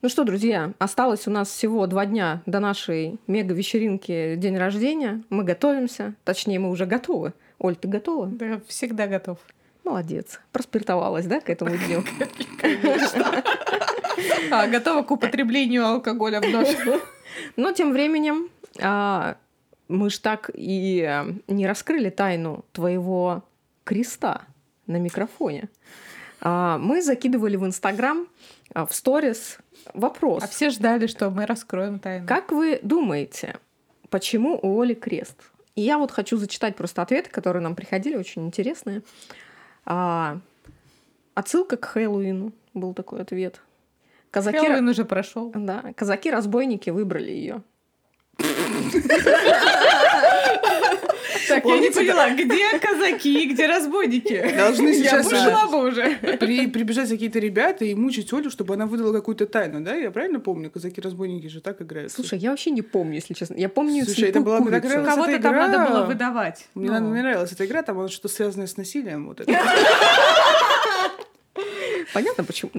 Ну что, друзья, осталось у нас всего два дня до нашей мега-вечеринки день рождения. Мы готовимся. Точнее, мы уже готовы. Оль, ты готова? Да, всегда готов. Молодец. Проспиртовалась, да, к этому дню? А, готова к употреблению алкоголя вновь. Но тем временем а, мы ж так и э, не раскрыли тайну твоего креста на микрофоне. А, мы закидывали в Инстаграм в сторис вопрос. А все ждали, что мы раскроем тайну. Как вы думаете, почему у Оли крест? И я вот хочу зачитать просто ответы, которые нам приходили, очень интересные. А, отсылка к Хэллоуину был такой ответ. Казаки... Хэллоуин уже прошел. Да, казаки-разбойники выбрали ее. Так, я не поняла, где казаки, где разбойники? Должны сейчас Я бы уже. при, прибежать какие-то ребята и мучить Олю, чтобы она выдала какую-то тайну, да? Я правильно помню? Казаки-разбойники же так играют. Слушай, я вообще не помню, если честно. Я помню Слушай, это была мне. Кого-то там надо было выдавать. Мне, Ну. мне нравилась эта игра, там было что-то связанное с насилием. Вот это. Понятно, почему.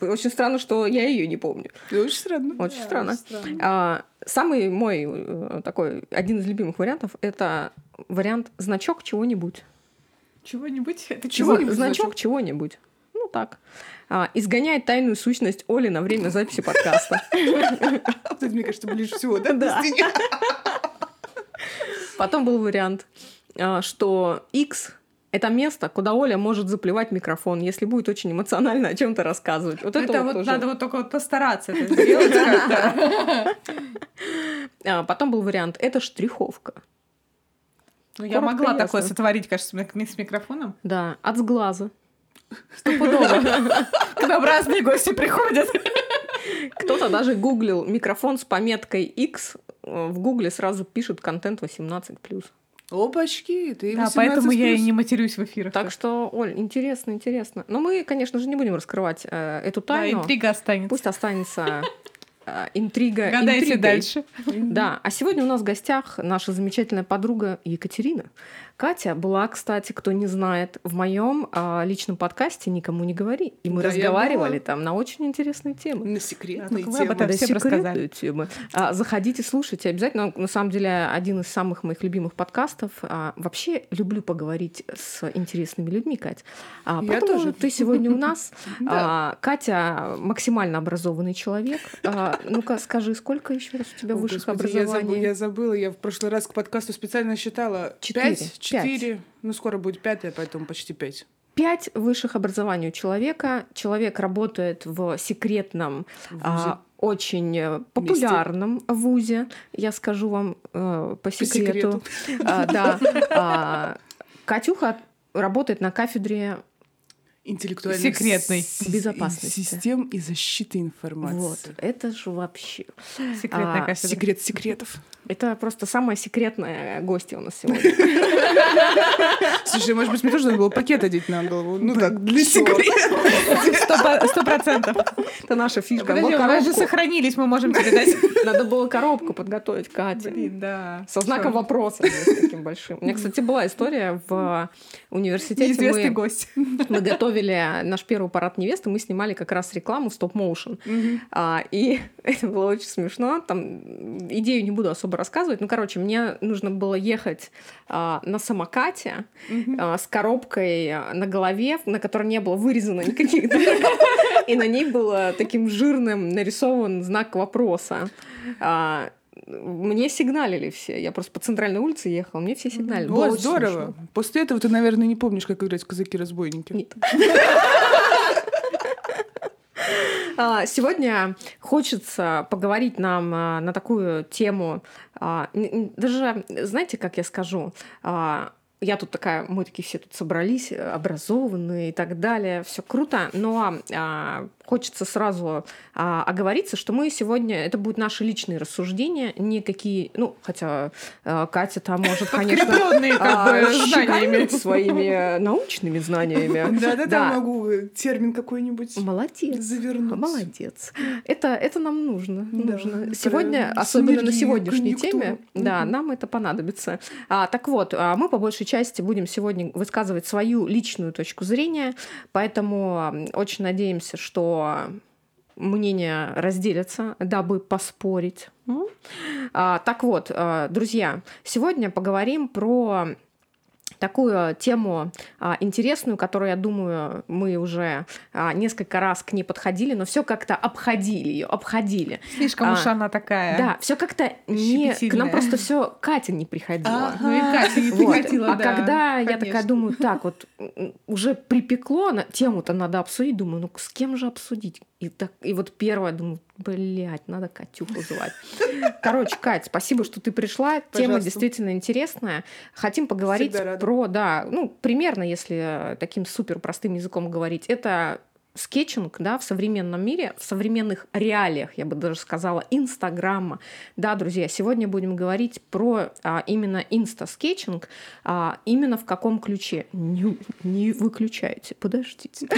Очень странно, что я ее не помню. Очень странно. Очень странно. странно. А, самый мой э, такой, один из любимых вариантов, это вариант значок чего-нибудь. Чего-нибудь? Это Чего? чего? Чего-нибудь значок чего-нибудь. Ну так. А, изгоняет тайную сущность Оли на время записи подкаста. Мне кажется, ближе всего, да? Да. Потом был вариант, а, что X это место, куда Оля может заплевать микрофон, если будет очень эмоционально о чем-то рассказывать. Вот это, Это вот вот надо вот только вот постараться это сделать. А, потом был вариант, это штриховка. Ну, я Коротко, могла ясно. такое сотворить, кажется, с мик- с микрофоном. Да, от сглаза. Стопудово. К нам разные гости приходят. Кто-то даже гуглил микрофон с пометкой X. э, В гугле сразу пишет контент 18+. Опачки, ты Да, 18 поэтому я и не матерюсь в эфирах. Так что, Оль, интересно, интересно. Но мы, конечно же, не будем раскрывать э, эту Да, тайну. интрига останется. Пусть останется интрига Гадайте интригой. дальше. Да, а сегодня у нас в гостях наша замечательная подруга Екатерина. Катя была, кстати, кто не знает, в моем а, личном подкасте «Никому не говори». И мы Да, разговаривали там на очень интересные темы. На Да, секретные об темы. Да, всем секретные рассказали. темы. А, заходите, слушайте. Обязательно, на самом деле, один из самых моих любимых подкастов. А, вообще люблю поговорить с интересными людьми, Кать. А, Я поэтому тоже. ты сегодня у нас. Да. А, Катя максимально образованный человек. Ну-ка, скажи, сколько еще раз у тебя О, высших Господи, я, забыла, образований? я забыла, я в прошлый раз к подкасту специально считала. Четыре. Пять, четыре, ну скоро будет пятое, поэтому почти пять. Пять высших образований у человека. Человек работает в секретном, а, очень э, популярном вузе. Я скажу вам э, по секрету. А, да. А, Катюха работает на кафедре Интеллектуальных Секретный. с- Безопасности. Систем и защиты информации. Вот, это же вообще. Секретная А, кафедра. Секрет секретов. Это просто самая секретная гостья у нас сегодня. Слушай, может быть, мне тоже надо было пакет одеть на голову. Ну так, для секрета. Сто процентов. Это наша фишка. Подожди, у нас же сохранились, мы можем тебе дать. Надо было коробку подготовить, Катя. Блин, да. Со знаком вопроса таким большим. У меня, кстати, была история в университете. Неизвестный Мы, гость. мы готовили наш первый парад невесты, мы снимали как раз рекламу стоп-моушен. Мгм. А, и это было очень смешно. Там идею не буду особо рассказывать. Ну, короче, мне нужно было ехать а, на самокате Мгм. а, с коробкой на голове, на которой не было вырезано никаких дырок. И на ней было таким жирным нарисован знак вопроса. А, Мне сигналили все. Я просто по центральной улице ехала, мне все сигналили. Было О, здорово. смешно. После этого ты, наверное, не помнишь, как играть в казаки-разбойники. Нет. А, Сегодня хочется поговорить нам а, на такую тему. а, Даже, знаете, как я скажу? Я тут такая, мы такие все тут собрались, э, образованные и так далее, все круто, но а, хочется сразу а, оговориться, что мы сегодня, это будут наши личные рассуждения, никакие, ну, хотя а, Катя там может, конечно, а, знаниями. своими научными знаниями. Да-да-да, могу термин какой-нибудь Молодец. завернуть. Молодец. Это, это нам нужно. Да, нужно. Сегодня, особенно на сегодняшней теме, да, нам это понадобится. А, так вот, а, мы по большей части будем сегодня высказывать свою личную точку зрения, поэтому очень надеемся, что мнения разделятся, дабы поспорить. М? А, так вот, а, друзья, сегодня поговорим про такую тему а, интересную, которую, я думаю, мы уже а, несколько раз к ней подходили, но все как-то обходили ее, обходили. Слишком А, уж она такая. Да, все как-то не... К нам просто все Катя не приходила. Ну и Катя не Вот. приходила, а да, когда я такая конечно. думаю, так вот уже припекло, тему-то надо обсудить, думаю, ну с кем же обсудить? И, так, и вот первое, думаю, блядь, надо Катюху звать. Короче, Кать, спасибо, что ты пришла. Тема Пожалуйста. действительно интересная. Хотим поговорить про, да, ну, примерно, если таким супер простым языком говорить, это скетчинг, да, в современном мире, в современных реалиях, я бы даже сказала, Инстаграма. Да, друзья, сегодня будем говорить про а, именно инста-скетчинг, а, именно в каком ключе. Не, не выключайте, подождите.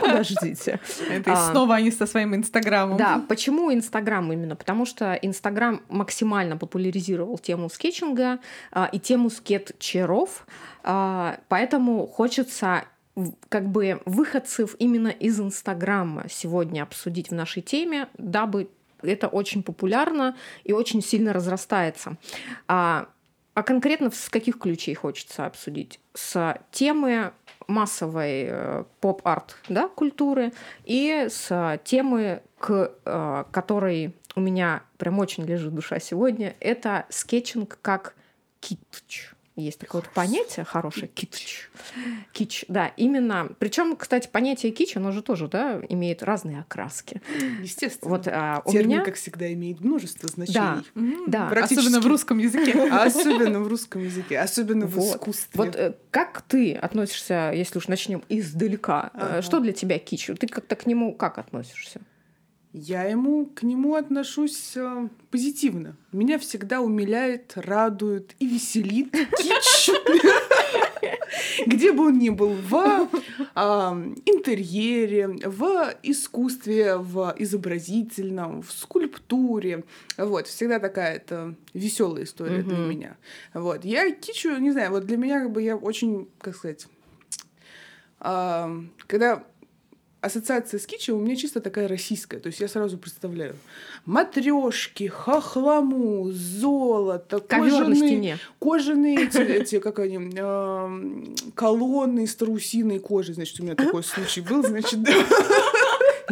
Подождите. Это А, снова они со своим инстаграмом. Да, почему Инстаграм именно? Потому что Инстаграм максимально популяризировал тему скетчинга а, и тему скетчеров, а, поэтому хочется как бы выходцев именно из Инстаграма сегодня обсудить в нашей теме, дабы это очень популярно и очень сильно разрастается. А, а конкретно с каких ключей хочется обсудить? С темы массовой э, поп-арт да, культуры и с темы, к э, которой у меня прям очень лежит душа сегодня, это скетчинг как китч. Есть такое вот понятие хорошее китч. Кич, да, именно. Причем, кстати, понятие кич, оно же тоже, да, имеет разные окраски. Естественно. Вот а, у Термин, меня, как всегда, имеет множество значений. Да, Практически. Особенно в русском языке. Особенно в русском языке, особенно в Вот. искусстве. Вот э, как ты относишься, если уж начнем издалека? э, Ага. Что для тебя кич? Ты как-то к нему как относишься? Я ему к нему отношусь э, позитивно. Меня всегда умиляет, радует и веселит. Где бы он ни был, в а, интерьере, в искусстве, в изобразительном, в скульптуре. Вот, всегда такая это веселая история для меня. Вот, я кичу, не знаю, вот для меня как бы я очень, как сказать, а, когда ассоциация с кичем у меня чисто такая российская. То есть я сразу представляю матрешки, хохлому, золото, Ковер кожаные, кожаные эти, эти, как они, эм, колонны из трусиной кожи. Значит, у меня такой случай был, значит, да.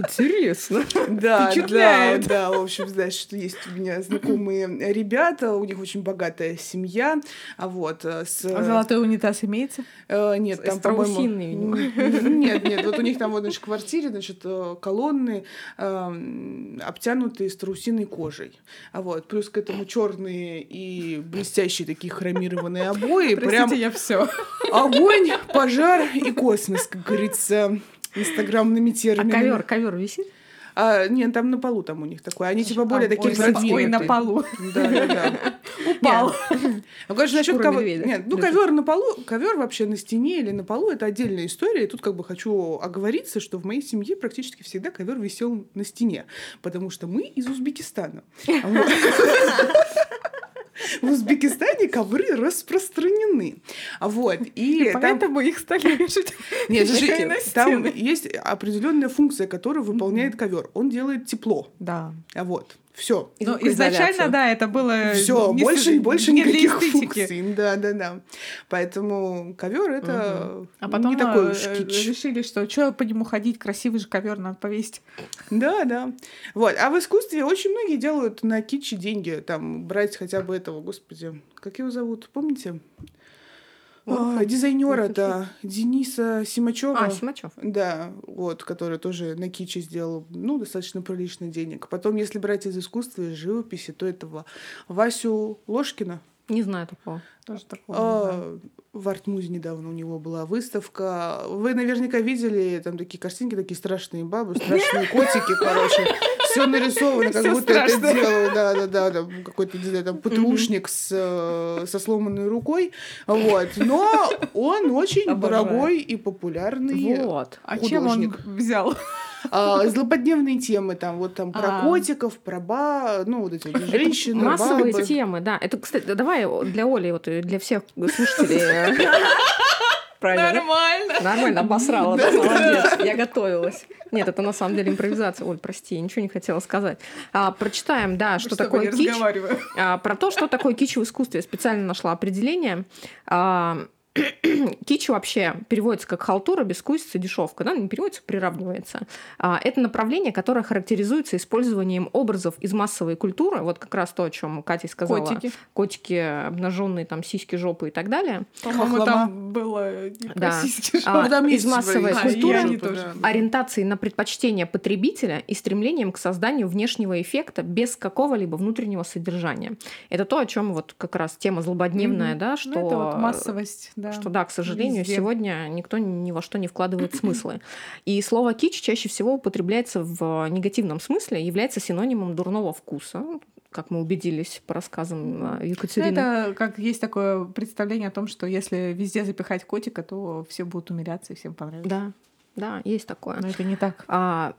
Интересно. Да, да, да, в общем, знаешь, что есть у меня знакомые ребята, у них очень богатая семья, а вот э, с... А Золотой унитаз имеется? Э, нет, там, по-моему... Нет, нет, вот у них там вот, значит, в квартире, значит, э, колонны эм, обтянутые страусиной кожей. А вот, плюс к этому черные и блестящие такие хромированные обои. Прям Простите, я все. огонь, пожар и космос, как говорится, инстаграмными А терминами. ковер, ковер висит? А, нет, там на полу там у них такое. Они типа более А, такие продвинутые. На полу. Да, да, да. Упал. Ну, конечно, насчет медведя Нет, ну лежит. ковер на полу, ковер вообще на стене или на полу это отдельная история. И тут как бы хочу оговориться, что в моей семье практически всегда ковер висел на стене, потому что мы из Узбекистана. В Узбекистане ковры распространены. А вот. И, И там... поэтому их стали вешать. Нет, слушайте, там есть определенная функция, которую выполняет ковер. Он делает тепло. Да. А вот. Все. Ну, изначально, да, это было... Все, не больше, больше не никаких функций. Да, да, да. Поэтому ковер это А потом не такой уж э, кич. решили, что что по нему ходить, красивый же ковер надо повесить. Да, да. Вот. А в искусстве очень многие делают на киче деньги. Там брать хотя бы этого, господи, как его зовут, помните? А, дизайнера, да, Дениса Симачева. А, Симачев. Да, вот, который тоже на киче сделал, ну, достаточно прилично денег. Потом, если брать из искусства, из живописи, то этого Васю Ложкина. Не знаю такого. Тоже такого. не знаю. А, в Артмузе недавно у него была выставка. Вы наверняка видели там такие картинки, такие страшные бабы, страшные котики, короче. Все нарисовано, как Всё будто это делал, да, да, да, там какой-то, не знаю, там ПТУшник с, э, со сломанной рукой. Вот. Но он очень Обожаю. дорогой и популярный. Вот. А чем он взял? А, злободневные темы, там, вот там про А. котиков, про ба, ну, вот эти вот женщины, Массовые бабы. темы, да. Это, кстати, давай для Оли, вот и для всех слушателей. Правильно, да? Нормально. Нормально, обосрала, да, молодец. Я готовилась. Нет, это на самом деле импровизация. Оль, прости, я ничего не хотела сказать. А, прочитаем, да, что тобой такое кич. разговариваю. А, про то, что такое кич в искусстве, я специально нашла определение. А, Кич вообще переводится как халтура, бескусица, дешевка, да, не переводится, приравнивается. А, Это направление, которое характеризуется использованием образов из массовой культуры, вот как раз то, о чем Катя сказала. Котики. Котики, обнаженные, там, сиськи, жопы и так далее. По-моему, там было не про Да. сиськи, А, Ну, там из массовой свои А, культуры жопы, тоже. ориентации на предпочтение потребителя и стремлением к созданию внешнего эффекта без какого-либо внутреннего содержания. Это то, о чем вот как раз тема злободневная, Мгм. да, Ну, что это вот массовость, да. что да, к сожалению, Везде. сегодня никто ни во что не вкладывает смыслы. И слово кич чаще всего употребляется в негативном смысле, является синонимом дурного вкуса, как мы убедились по рассказам э, Ну, Екатерины. это как есть такое представление о том, что если везде запихать котика, то все будут умиляться и всем понравится. Да, да, есть такое. Но это не так. А,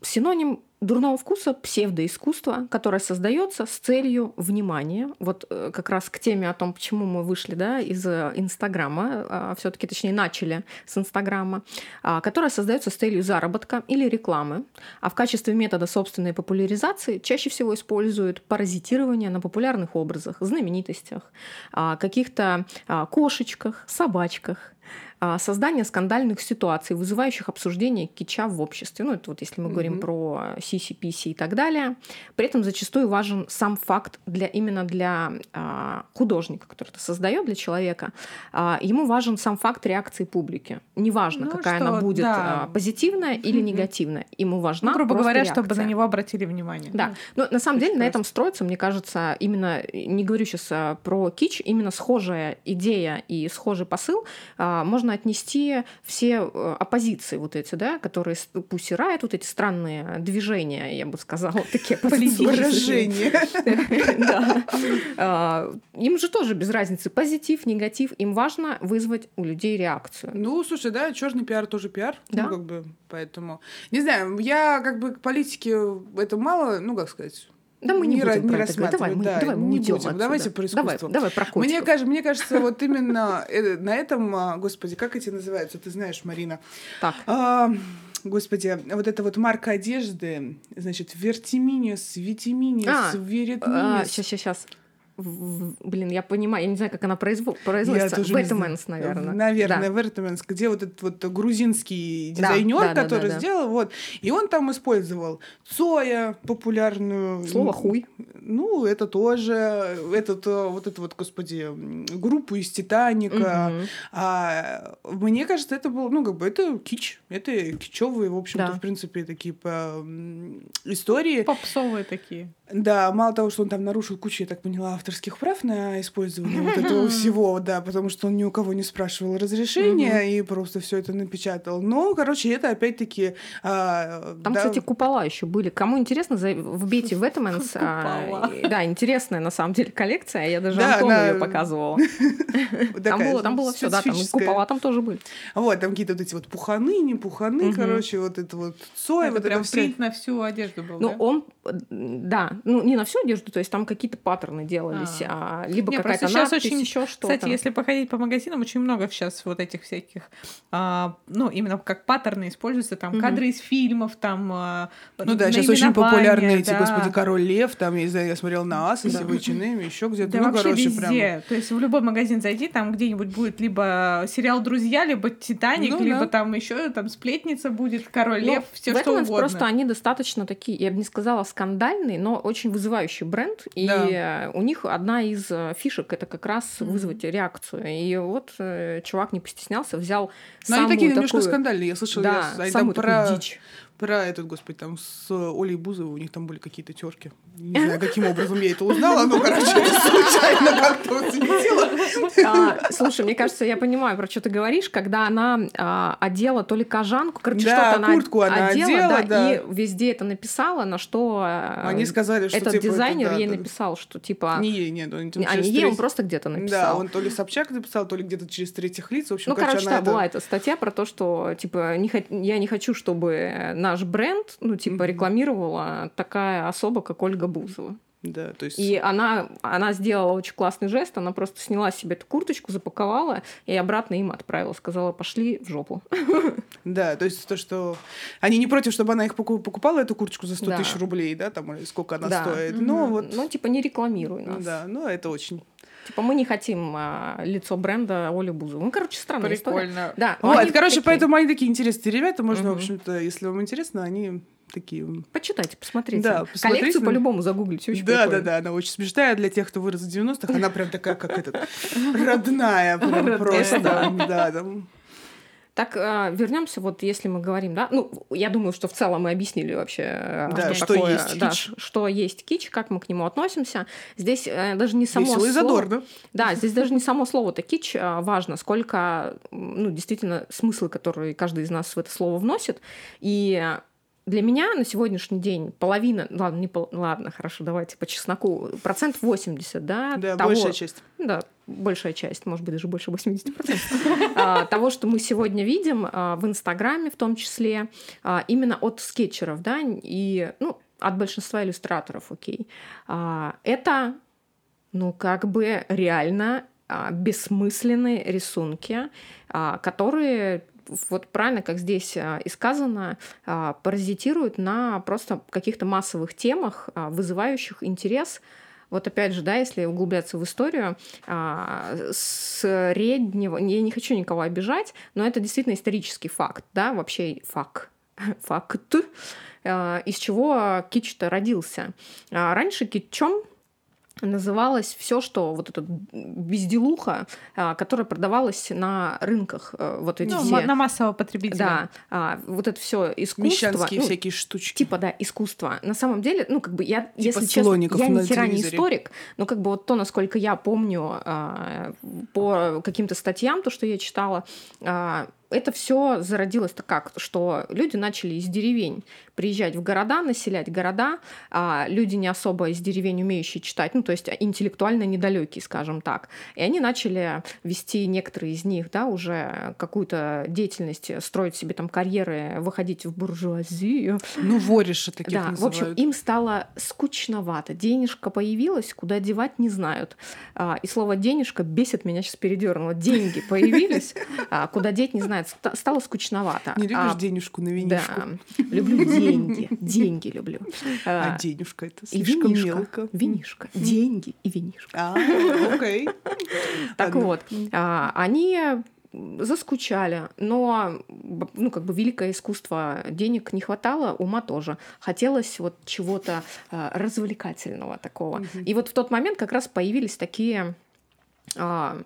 синоним дурного вкуса псевдоискусство, которое создается с целью внимания. Вот э, как раз к теме о том, почему мы вышли да, из э, Инстаграма, все-таки точнее начали с Инстаграма, а, которое создается с целью заработка или рекламы, а в качестве метода собственной популяризации чаще всего используют паразитирование на популярных образах, знаменитостях, а, каких-то а, кошечках, собачках, а, создание скандальных ситуаций, вызывающих обсуждение кича в обществе. Ну, это вот если мы говорим Мгм. про писи и так далее. При этом зачастую важен сам факт для, именно для а, художника, который это создает для человека. А, ему важен сам факт реакции публики. Неважно, Ну, какая что, она будет, да. а, позитивная или Мгм. негативная. Ему важна Ну, грубо говоря, чтобы реакция. на него обратили внимание. Да, но на самом деле на этом строится, мне кажется, именно, не говорю сейчас про кич, именно схожая идея и схожий посыл а, можно отнести все э, оппозиции вот эти, да, которые Pussy Riot, вот эти странные движения, я бы сказала, такие политические. Да. А, Им же тоже без разницы, позитив, негатив, им важно вызвать у людей реакцию. Ну, слушай, да, черный пиар тоже пиар. Да. Ну, как бы, поэтому. Не знаю, я как бы к политике это мало, ну, как сказать. Да мы не, Не будем про это. Давай, мы, да, давай мы не уйдем будем. отсюда. Давайте про Давай, искусство. давай про Мне, котиков. кажется, мне кажется, вот именно э, на этом, а, господи, как эти называются, ты знаешь, Марина? Так, А, Господи, вот эта вот марка одежды, значит, Вертиминиус, Витиминиус, А, Веретминиус. сейчас, сейчас, сейчас. Блин, я понимаю, я не знаю, как она произво- производится. тоже не наверное. Наверное, Да. Вертменс, где вот этот вот грузинский Да, дизайнер, да, да, который да, да. сделал, вот, и он там использовал Цоя, популярную. Слово хуй. Ну, это тоже, этот, э, вот эту вот, господи, группу из Титаника. Мгм. А, мне кажется, это был, ну, как бы, это кич. Это кичевые, в общем-то, Да. в принципе, такие по, истории. Попсовые такие. Да, мало того, что он там нарушил кучу, я так поняла, авторских прав на использование вот этого всего, да, потому что он ни у кого не спрашивал разрешения и просто все это напечатал. Но, короче, это опять-таки... а, Там, да, кстати, купола еще были. Кому интересно, вбейте Вэтменс. Купола. Да, интересная на самом деле коллекция. Я даже Да, Антону она ее показывала. Там было, там было все, да, там купола там тоже были. Вот, там какие-то вот эти вот пуханы, не пуханы, короче, вот это вот Цой, это вот прям это все. принт на всю одежду был, Ну, он, да, ну не на всю одежду, то есть там какие-то паттерны делались, а, либо Не, какая-то надпись, очень- еще что-то. Кстати, если походить по магазинам, очень много сейчас вот этих всяких, а, ну, именно как паттерны используются, там, Мгм. кадры из фильмов, там, а, Ну да, сейчас очень наименования, популярны эти, да. господи, Король Лев, там, я не знаю, я смотрел на Асосе, Да. в H&M, еще где-то. Да ну, вообще короче, везде. прям. То есть в любой магазин зайди, там где-нибудь будет либо сериал «Друзья», либо «Титаник», Ну либо да. там еще там «Сплетница» будет, «Король Ну, Лев», все что угодно. просто они достаточно такие, я бы не сказала скандальный, но очень вызывающий бренд. И Да. у них одна из э, фишек это как раз вызвать реакцию. И вот э, чувак не постеснялся, взял Но Ну, они самую такие немножко такую- скандальные. Я слышала, Да, я, они самую про, дичь. Про этот, господи, там с Олей Бузовой, у них там были какие-то терки. Не знаю, каким образом я это узнала, но, короче, это случайно как-то вот светило. А, слушай, мне кажется, я понимаю, про что ты говоришь, когда она а, одела то ли кожанку, короче, Да, что-то она куртку она одела, да. и везде это написала, на что а, Они сказали, что этот типа, это дизайнер да, ей да. написал, что типа... Не ей, нет, он там а не ей, он просто где-то Да, написал. он то ли Собчак написал, то ли где-то через третьих лиц. В общем, Ну, короче, да, это- была эта статья про то, что, типа, не я не хочу, чтобы наш бренд, ну, типа, рекламировала такая особа, как Ольга Бузова. Да, то есть... И она, она сделала очень классный жест, она просто сняла себе эту курточку, запаковала и обратно им отправила, сказала, пошли в жопу. Да, то есть то, что они не против, чтобы она их поку- покупала, эту курточку за 100 Да. тысяч рублей, да, там, или сколько она Да. стоит. Но Мгм. вот, Ну, типа, не рекламируй нас. да, ну это очень... Типа, мы не хотим а, лицо бренда Оли Бузовой. Ну, короче, странная история. Прикольно. Да, но Вот, они короче, такие. поэтому они такие интересные ребята, можно, в Мгм. общем-то, если вам интересно, они такие... Почитайте, посмотрите. Да, посмотрите. Коллекцию по-любому загуглите. Очень да, да, прикольно. да, она очень смешная для тех, кто вырос в 90-х. Она прям такая, как этот, родная прям просто. Да, там. Так, вернемся, вот если мы говорим, да, ну, я думаю, что в целом мы объяснили вообще, э, Да, что, что такое, есть да, кич. что есть кич, как мы к нему относимся. Здесь э, даже не само Весело и слово- задорно. Да, здесь даже не само слово-то кич а, важно, сколько, ну, действительно, смыслы, которые каждый из нас в это слово вносит. И для меня на сегодняшний день половина, ладно, не пол, ладно, хорошо, давайте по чесноку, процент 80, да, Да, того- большая часть. да, большая часть, может быть, даже больше 80% а, того, что мы сегодня видим а, в Инстаграме в том числе, а, именно от скетчеров, да, и, ну, от большинства иллюстраторов, окей. Это, ну, как бы реально бессмысленные рисунки, которые вот правильно, как здесь а, и сказано, а, паразитируют на просто каких-то массовых темах, а, вызывающих интерес вот опять же, да, если углубляться в историю, среднего, я не хочу никого обижать, но это действительно исторический факт, да, вообще факт, факт, из чего кич-то родился. Раньше китчом называлось все, что вот эта безделуха, а, которая продавалась на рынках, э, вот эти Ну, все... на массового потребителя. Да, а, вот это все искусство. Мещанские ну, всякие штучки. Типа, да, искусство. На самом деле, ну, как бы я, Типа если честно, я ни хера не историк, но как бы вот то, насколько я помню а, по каким-то статьям, то, что я читала, это все зародилось-то как? Что люди начали из деревень приезжать в города, населять города, а люди не особо из деревень умеющие читать, ну, то есть интеллектуально недалекие, скажем так. И они начали вести некоторые из них, да, уже какую-то деятельность, строить себе там карьеры, выходить в буржуазию, Ну, вориши таких да, в общем, называют. им стало скучновато. Денежка появилась, куда девать не знают. А, И слово денежка бесит меня сейчас передернуло. Деньги появились, а, куда деть не знают. Ста- Стало скучновато. Не любишь А, денежку на винишку? Да, люблю деньги. Деньги люблю. А А, денежка это слишком винишка. мелко. Винишка. Деньги и винишка. А, окей. Так вот, а, они заскучали, но ну как бы великое искусство денег не хватало, ума тоже. Хотелось вот чего-то а, развлекательного такого. И вот в тот момент как раз появились такие а,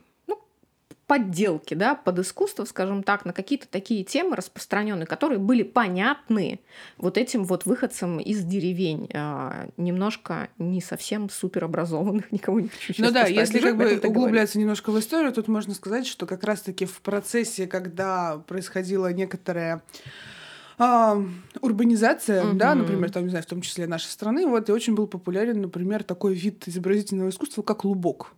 подделки, да, под искусство, скажем так, на какие-то такие темы распространенные, которые были понятны вот этим вот выходцам из деревень, а, немножко не совсем суперобразованных, никого не хочу Ну да, если как бы говорю. углубляться немножко в историю, тут можно сказать, что как раз-таки в процессе, когда происходила некоторая а, урбанизация, Мгм. да, например, там, не знаю, в том числе нашей страны, вот, и очень был популярен, например, такой вид изобразительного искусства, как лубок.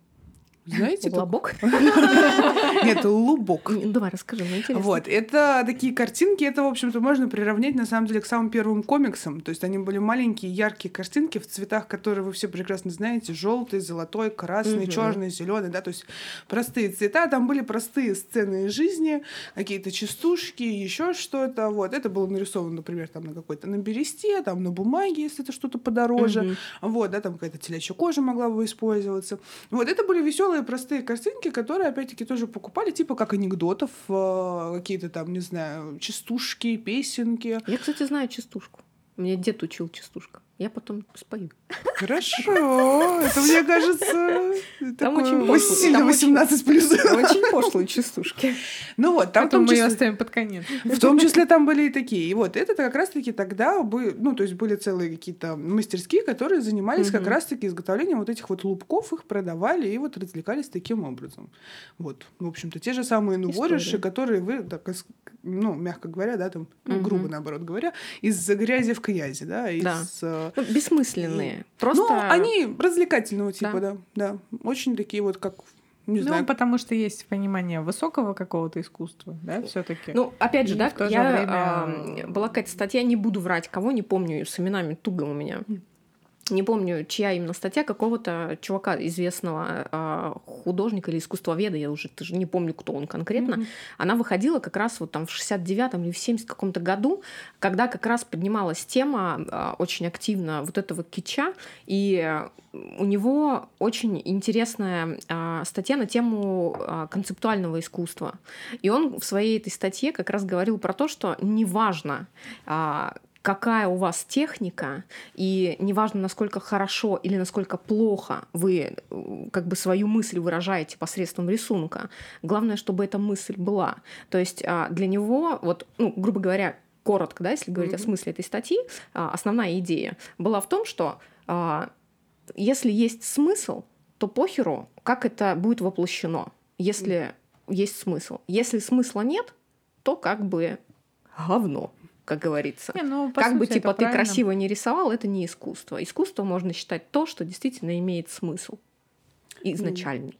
Знаете? Лобок? Нет, лубок. Давай, расскажи, мне интересно. Вот, это такие картинки, это, в общем-то, можно приравнять, на самом деле, к самым первым комиксам. То есть они были маленькие, яркие картинки в цветах, которые вы все прекрасно знаете. желтый, золотой, красный, черный, зеленый, да, то есть простые цвета. Там были простые сцены из жизни, какие-то частушки, еще что-то. Вот, это было нарисовано, например, там на какой-то на бересте, там на бумаге, если это что-то подороже. Вот, да, там какая-то телячья кожа могла бы использоваться. Вот, это были веселые, простые картинки, которые, опять-таки, тоже покупали, типа как анекдотов, э, какие-то там, не знаю, частушки, песенки. Я, кстати, знаю частушку. Мне дед учил частушка. Я потом спою. Хорошо, это, мне кажется, Там очень пошло, сильно там очень- 18 плюс. Очень пошлые частушки. Ну вот, там Потом том мы ее оставим под конец. В том числе там были и такие. И вот это как раз-таки тогда бы, ну, то есть были целые какие-то мастерские, которые занимались как раз-таки изготовлением вот этих вот лубков, их продавали и вот развлекались таким образом. Вот, в общем-то, те же самые нувориши, которые вы, так, из- ну, мягко говоря, да, там, ну, грубо наоборот говоря, из-за грязи в князи, да, из... Да. Ну, бессмысленные. Просто... Ну, они развлекательного типа, Да. да, да. Очень такие вот, как, не Ну, знаю, потому что есть понимание высокого какого-то искусства, да, все таки Ну, опять же, И да, в то же я, время- была какая-то статья, не буду врать, кого, не помню, с именами туго у меня. Не помню, чья именно статья, какого-то чувака известного э, художника или искусствоведа, я уже даже не помню, кто он конкретно, mm-hmm. она выходила как раз вот там в 69-м или в 70 каком-то году, когда как раз поднималась тема э, очень активно вот этого кича, и у него очень интересная э, статья на тему концептуального искусства. И он в своей этой статье как раз говорил про то, что неважно, какая у вас техника, и неважно, насколько хорошо или насколько плохо вы э, как бы свою мысль выражаете посредством рисунка, главное, чтобы эта мысль была. То есть а, для него, вот, ну, грубо говоря, коротко, да, если говорить mm-hmm. о смысле этой статьи, а, основная идея была в том, что а, если есть смысл, то похеру, как это будет воплощено, если mm-hmm. есть смысл. Если смысла нет, то как бы говно как говорится. Не, ну, как сути, бы типа ты правильно. красиво не рисовал, это не искусство. Искусство можно считать то, что действительно имеет смысл изначальный.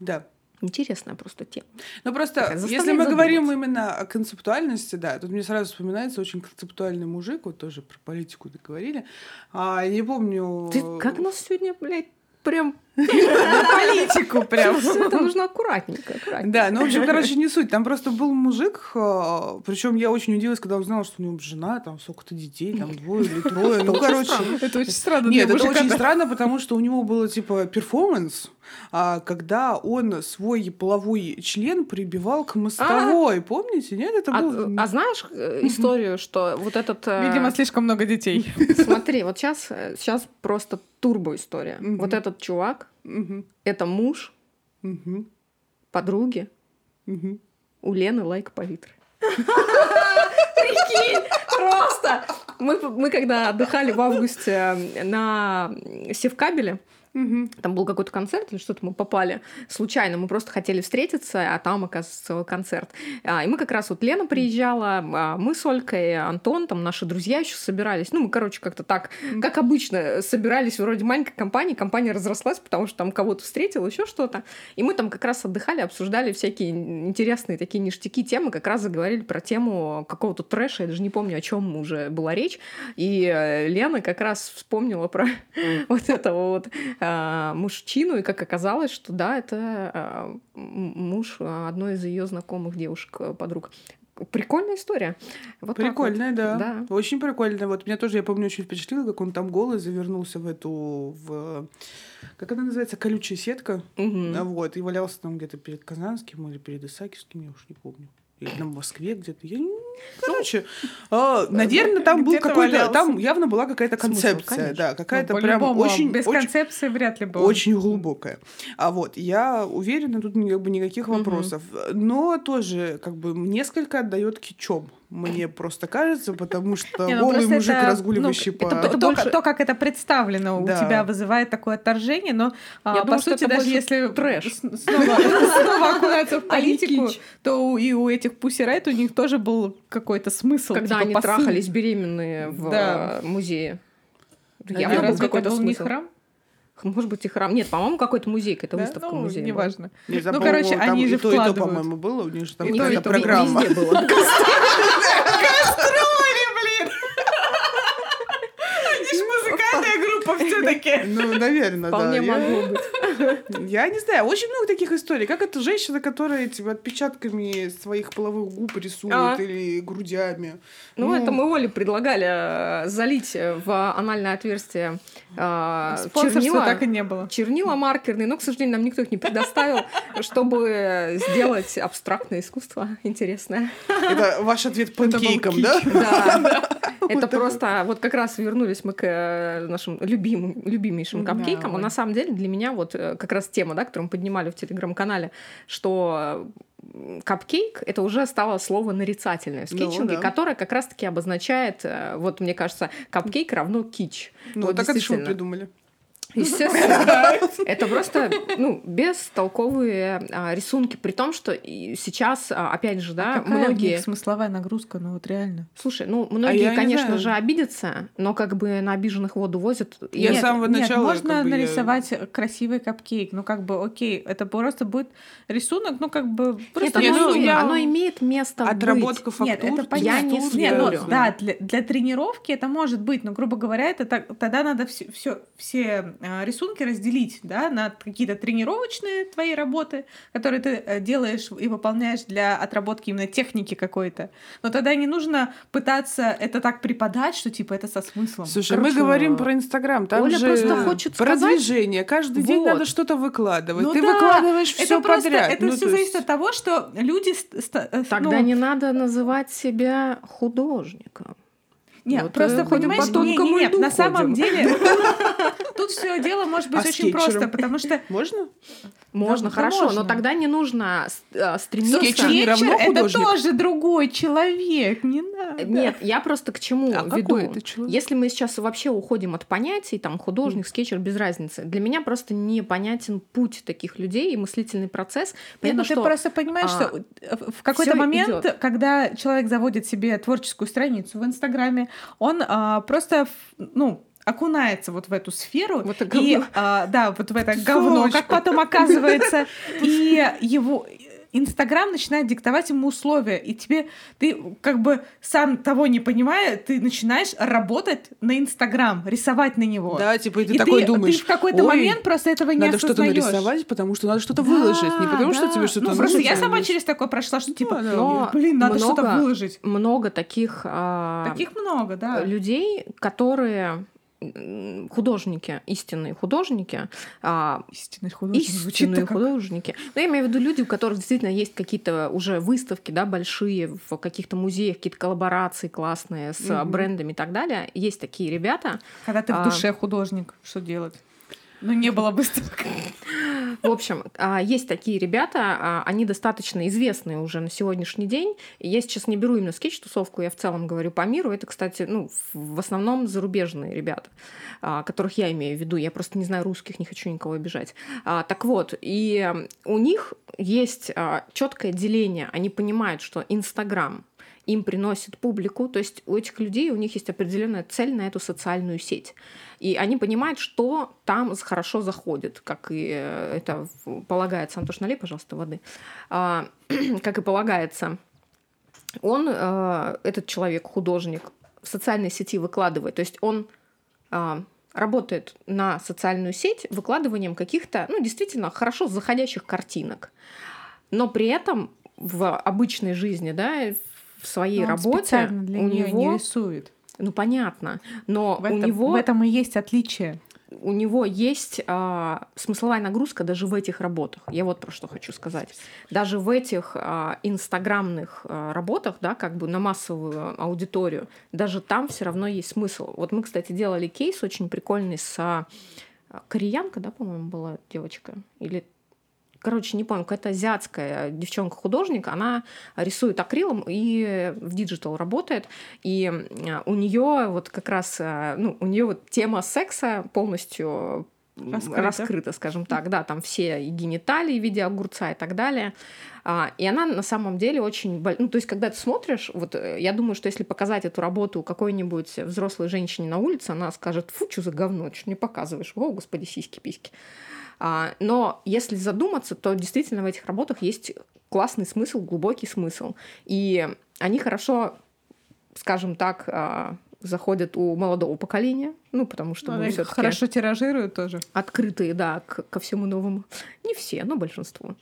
Да. Интересная просто тема. Ну просто, если мы говорим именно о концептуальности, да, тут мне сразу вспоминается очень концептуальный мужик, вот тоже про политику договорили. А, не помню... Ты как нас сегодня, блядь, прям На политику прям. все это нужно аккуратненько, аккуратненько. Да, ну, в общем, короче, не суть. Там просто был мужик, причем я очень удивилась, когда узнала, что у него жена, там сколько-то детей, там двое или трое. Ну, короче, Это очень странно. Нет, это очень странно, потому что у него было типа перформанс, когда он свой половой член прибивал к мостовой. Помните? Нет, это А, был... а знаешь э, историю, что вот этот... э, Видимо, слишком много детей. Смотри, вот сейчас, сейчас просто турбо история. Вот этот чувак, это муж подруги у Лены лайк палитры. Прикинь, просто. Мы, мы когда отдыхали в августе на Севкабеле, Мгм. там был какой-то концерт или что-то, мы попали случайно, мы просто хотели встретиться, а там, оказывается, концерт. А, И мы как раз, вот Лена приезжала, а, мы с Олькой, Антон, там наши друзья еще собирались. Ну, мы, короче, как-то так, как обычно, собирались вроде маленькой компании, компания разрослась, потому что там кого-то встретил, еще что-то. И мы там как раз отдыхали, обсуждали всякие интересные такие ништяки темы, как раз заговорили про тему какого-то трэша, я даже не помню, о чем уже была речь. И э, Лена как раз вспомнила про вот этого вот а, мужчину, и как оказалось, что да, это а, муж одной из ее знакомых девушек, э, подруг. Прикольная история. Вот так вот. Прикольная, да. Да. Очень прикольная. Вот меня тоже, я помню, очень впечатлило, как он там голый завернулся в эту, в, как она называется, колючая сетка. А Вот, и валялся там где-то перед Казанским или перед Исаакиевским, я уж не помню. Или на Москве где-то. Я... не- Короче, а, наверное, там был какой-то... Там явно была какая-то Смысл, концепция, конечно. да, какая-то Ну, прям очень... Без очень- концепции вряд ли было. очень глубокая. А вот, я уверена, тут как бы никаких вопросов. Но тоже как бы несколько отдает кичом. Мне просто кажется, потому что Не, ну голый мужик, это, разгуливающий ну, по... это, то, больше- то, как это представлено Да. у тебя вызывает такое отторжение, но а, Я по думаю, что сути, это даже если трэш. снова, окунаться в А политику, то и у этих пусирайт у них тоже был какой-то смысл. Когда типа они трахались беременные в э, музее. А Явно был это какой-то смысл. храм? Может быть, и храм. Нет, по-моему, какой-то музей, какая-то Да? выставка ну, музея. была. неважно. Не Ну, короче, там они и же то, и то, вкладывают. по-моему, было. У них же там какая-то программа. везде было ж музыкальная группа все таки Ну, наверное, да. Вполне могло быть. Я не знаю, очень много таких историй. Как это женщина, которая типа, отпечатками своих половых губ рисует А. или грудями. Ну, это мы Оле предлагали э, залить в анальное отверстие э, Спонсорства чернила. так и не было. чернила маркерные, но, к сожалению, нам никто их не предоставил, чтобы сделать абстрактное искусство интересное. Это ваш ответ панкейком, да? Да. Это просто, вот как раз вернулись мы к э, нашим любимым, любимейшим Да, капкейкам. А на самом деле для меня вот э, как раз тема, да, которую мы поднимали в телеграм-канале, что капкейк это уже стало слово нарицательное в Ну, скетчинге, да. которое как раз-таки обозначает, э, вот мне кажется, капкейк равно кич. Ну, Вот так это что вы придумали? Естественно. Это просто, ну, бестолковые а, рисунки, при том, что сейчас, а, опять же, да, А какая многие... смысловая нагрузка, ну вот реально. Слушай, ну, А многие, конечно же, обидятся, но как бы на обиженных воду возят. Я с Нет, самого нет, начала, можно как бы, я- нарисовать красивый капкейк, ну как бы окей, это просто будет рисунок, ну как бы Нет, просто оно, Не, ну, я- оно имеет место Отработка быть. Нет, фактур. это понятно. Я не текстур, Нет, ну, спорю. да, для, для тренировки это может быть, но, грубо говоря, это так, тогда надо все, все, все рисунки разделить, да, на какие-то тренировочные твои работы, которые ты э, делаешь и выполняешь для отработки именно техники какой-то. Но тогда не нужно пытаться это так преподать, что типа это со смыслом. Слушай, Короче, мы говорим про Инстаграм. Там Оля же просто хочет сказать- продвижение. Каждый день Вот. надо что-то выкладывать. Ну Ты да, выкладываешь все подряд. это Ну, все зависит есть- от того, что люди... э, Тогда ну, не надо называть себя художником. Нет, Вот, просто э, ходим понимаешь, по не, тонкому не, нет, льду на самом деле тут все дело может быть А очень просто, потому что Можно? Можно, да хорошо, можно. но тогда не нужно э, стремиться... Скетчер не равно это тоже другой человек, не надо. Нет, я просто к чему А веду. какой это человек? Если мы сейчас вообще уходим от понятий, там, художник, скетчер, без разницы, для меня просто непонятен путь таких людей и мыслительный процесс. Нет, Понятно, ну ты что просто понимаешь, а, что э, в какой-то момент, идёт. когда человек заводит себе творческую страницу в Инстаграме, он а, просто, ну, окунается вот в эту сферу. В это и, а, да, вот в это говно, как потом оказывается. И его Инстаграм начинает диктовать ему условия, и тебе, ты как бы сам того не понимая, ты начинаешь работать на Инстаграм, рисовать на него. Да, типа, и ты И такой ты, думаешь, ты в какой-то «Ой, момент просто этого не надо что-то осознаешь. нарисовать, потому что надо что-то Да, выложить. Не потому что да. тебе что-то Ну, просто я сама через такое прошла, что типа, да, но блин, надо что-то выложить. много таких, а, Таких много, да. людей, которые художники, истинные художники, а, Истинный художник звучит истинные как... художники. Но я имею в виду люди, у которых действительно есть какие-то уже выставки, да, большие в каких-то музеях, какие-то коллаборации классные с Мгм. брендами и так далее. Есть такие ребята. Когда ты в А. душе художник, что делать? Ну, не было выставок. В общем, а, есть такие ребята, а, они достаточно известные уже на сегодняшний день. Я сейчас не беру именно скетч-тусовку, я в целом говорю по миру. Это, кстати, ну, в основном зарубежные ребята, а, которых я имею в виду. Я просто не знаю русских, не хочу никого обижать. Так вот, и у них есть четкое деление. Они понимают, что Инстаграм им приносит публику, то есть у этих людей у них есть определенная цель на эту социальную сеть. И они понимают, что там хорошо заходит, как и э, это полагается. Антош, налей, пожалуйста, воды. А, Как и полагается. Он, э, этот человек, художник, в социальной сети выкладывает. То есть он а, работает на социальную сеть выкладыванием каких-то, ну, действительно, хорошо заходящих картинок. Но при этом в обычной жизни, да, в своей Он работе у него, не рисует. ну понятно, но В у этом, него в этом и есть отличие. у него есть а, смысловая нагрузка даже в этих работах. Я вот про что хочу сказать. Даже в этих а, инстаграмных а, работах, да, как бы на массовую аудиторию, даже там все равно есть смысл. Вот мы, кстати, делали кейс очень прикольный с а, кореянка, да, по-моему, была девочка или Короче, не помню, какая-то азиатская девчонка-художник, она рисует акрилом и в digital работает. И э, у нее вот как раз, э, ну, у нее вот тема секса полностью Раскрыта. раскрыта, скажем так, да, там все и гениталии в виде огурца и так далее. А, И она на самом деле очень... Ну, то есть, когда ты смотришь, вот э, я думаю, что если показать эту работу какой-нибудь взрослой женщине на улице, она скажет, фу, что за говно, что не показываешь? О, господи, сиськи-письки. А, Но если задуматься, то действительно в этих работах есть классный смысл, глубокий смысл. И они хорошо, скажем так, а, заходят у молодого поколения, ну, потому что Она мы их всё-таки хорошо тиражирует тоже. открытые, да, к- ко всему новому. Не все, но большинство.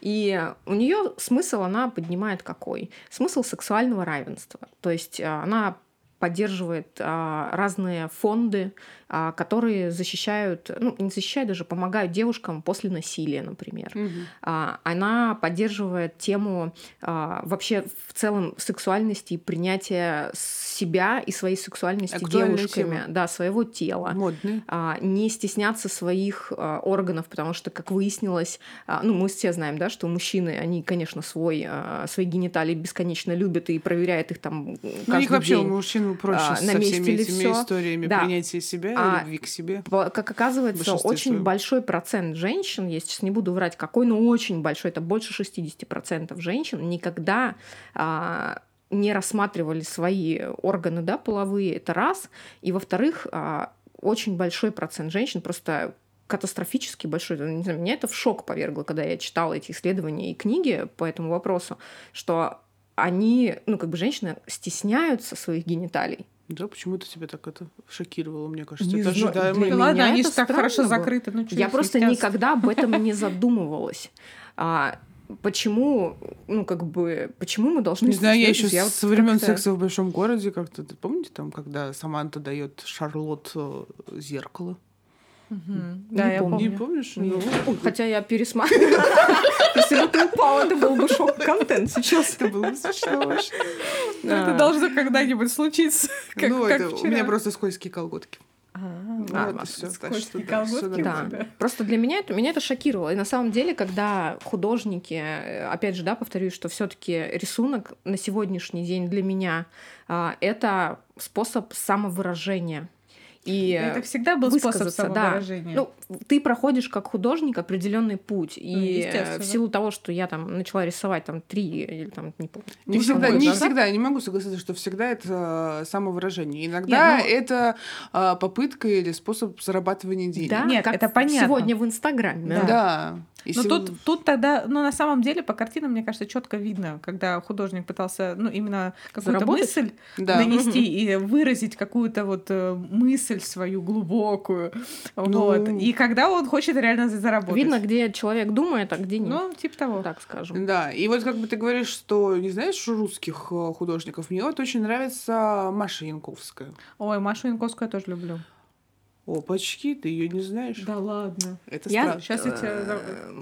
И у нее смысл она поднимает какой? Смысл сексуального равенства. То есть а, она поддерживает а, разные фонды, а, которые защищают, ну, не защищают даже, помогают девушкам после насилия, например. Мгм. А, Она поддерживает тему а, вообще в целом сексуальности и принятия себя и своей сексуальности Актуальная девушками, тема. да, своего тела Модный. а, не стесняться своих а, органов, потому что, как выяснилось, а, ну, мы все знаем, да, что мужчины, они, конечно, свой, а, свои гениталии бесконечно любят и проверяют их там Ну, у них каждый вообще у день. мужчин Ну, проще а, на месте всеми ли этими всё. историями Да. принятия себя А, и любви к себе. Как оказывается, очень своем. большой процент женщин, я сейчас не буду врать какой, но очень большой, это больше 60% женщин никогда а, не рассматривали свои органы да, половые, это раз. И во-вторых, а, очень большой процент женщин просто катастрофически большой. Не знаю, меня это в шок повергло, когда я читала эти исследования и книги по этому вопросу, что они, ну, как бы женщины стесняются своих гениталий. Да, почему-то тебя так это шокировало, мне кажется. Не это знаю, ожидаемо. для Да ладно, они это же так хорошо было. закрыты. Ну, Я просто никогда об этом не задумывалась. А, почему, ну, как бы, почему мы должны... Не знаю, я еще стесняться? вот со времен секса в большом городе как-то. Помните там, когда Саманта дает Шарлотт э, зеркало? Мгм. Не Да, я помню. Не помнишь? Ну, Ну, хотя я пересматривала. Если бы ты упал, это был бы шок-контент сейчас. это было смешно очень. Ну, Это должно когда-нибудь случиться. Ну, у меня просто скользкие колготки. А, всё, так скользкие что да, колготки. Да. тебя. Просто для меня это, меня это шокировало. И на самом деле, когда художники, э, опять же, да, повторюсь, что все-таки рисунок на сегодняшний день для меня а, это способ самовыражения. И Это всегда был способ высказаться, да. самовыражения. Ну, ты проходишь как художник определенный путь. И Ну, естественно. в силу того, что я там начала рисовать там три или там не помню. Не всегда, не назад. всегда, я не могу согласиться, что всегда это э, самовыражение. Иногда Не, ну- это э, попытка или способ зарабатывания денег. Да, Нет, как это понятно. сегодня в Инстаграме. Да. Да. И Но сего- тут, тут тогда, ну, на самом деле, по картинам, мне кажется, четко видно, когда художник пытался, ну, именно какую-то Заработать? мысль да. нанести и выразить какую-то вот э, мысль свою глубокую. Ну. Вот. И когда он хочет реально за- заработать. Видно, где человек думает, а где нет. Ну, типа того. так скажем. Да, и вот как бы ты говоришь, что не знаешь русских э, художников, мне вот очень нравится Маша Янковская. Ой, Машу Янковскую я тоже люблю. Опачки, ты ее не знаешь? Да ладно. Это Я-. Сейчас я тебе...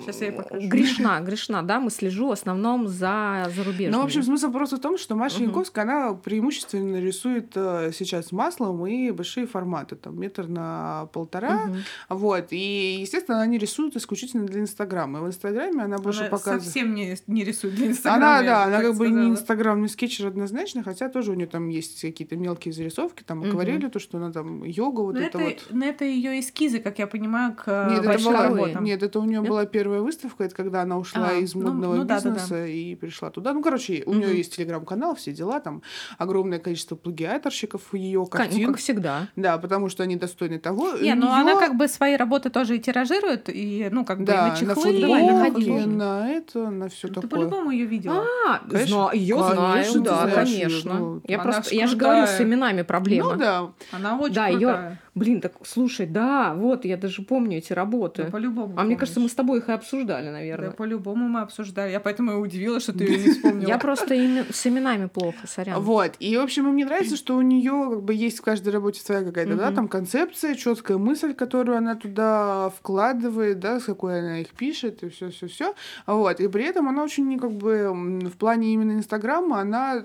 Сейчас я ей покажу. Грешна, грешна, да, мы слежу в основном за зарубежными. Ну, в общем, смысл просто в том, что Маша. Янковская, она преимущественно рисует э, сейчас маслом и большие форматы, там, метр на полтора. Вот. И, естественно, она не рисует исключительно для Инстаграма. И в Инстаграме она больше Она показывает... совсем не, не рисует для Инстаграма. Она, я да, она как бы не сказала. инстаграмный скетчер однозначно, хотя тоже у нее там есть какие-то мелкие зарисовки, там акварели, то, что она там йога, вот Но это, это, вот. Но это ее эскизы, как я понимаю, к э, Нет, это большим была, работам. нет, это у нее была первая выставка, это когда она ушла А, из ну- модного ну да, да, да. бизнеса и пришла туда. Ну, короче, у нее Мгм. есть телеграм-канал, все дела, там огромное количество плагиаторщиков ее Ка- Ну, картин. как всегда. Да, потому что они достойны того. Не, У ну неё- она как бы свои работы тоже и тиражирует, и, ну, как бы и да, на на чехлы, на футболки. на это, на все Ты такое. по-любому ее видела. А, Конечно. ее Конечно, знаю, ты да, конечно. ну, я просто, ж я же говорю, с именами проблема. Ну да. Она очень Да, её- крутая. Блин, так слушай, да, вот я даже помню эти работы. Да, по-любому. а мне кажется, мы помнишь. с тобой их и обсуждали, Да, наверное. по-любому мы обсуждали. Я поэтому и удивилась, что ты ее не вспомнила. Я просто с именами плохо, сорян. Вот. И, в общем, мне нравится, что у нее как бы есть в каждой работе своя какая-то, да, там концепция, четкая мысль, которую она туда вкладывает, да, с какой она их пишет, и все, все, все. Вот. И при этом она очень, как бы, в плане именно Инстаграма, она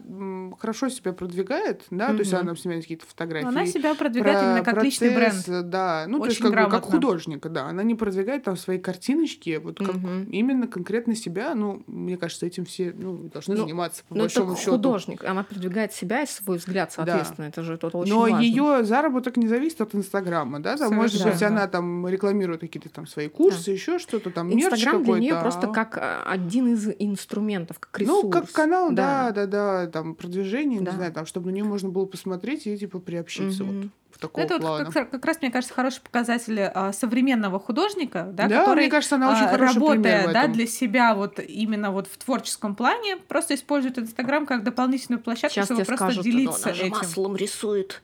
хорошо себя продвигает, да, то есть она снимает какие-то фотографии. Она себя продвигает про именно как личный бренд. Да, ну, то есть Очень как, бы, как художника, да. Она не продвигает там свои картиночки, вот как Мгм. именно конкретно себя, ну, мне кажется, этим все ну, должны Ну, заниматься, по Ну, это большому счету. художник. Она продвигает себя и свой взгляд, соответственно. Это же тут очень Но важно. ее заработок не зависит от Инстаграма, да? Там, может быть, Совершенно. она там рекламирует какие-то там свои курсы, еще что-то там, Инстаграм для нее какой-то. просто а- как а, один из инструментов, как ресурс. Ну, как канал, да, да, да, там продвижение, Да. не знаю, там, чтобы на нее можно было посмотреть и типа приобщиться Мгм. вот такого Это вот плана. как, как раз, мне кажется, хороший показатель а, современного художника, да, Да, который мне кажется, она очень а, работая да, для себя вот именно вот в творческом плане, просто использует Инстаграм как дополнительную площадку, Сейчас чтобы тебе просто скажут, делиться «Да, она же этим. маслом рисует.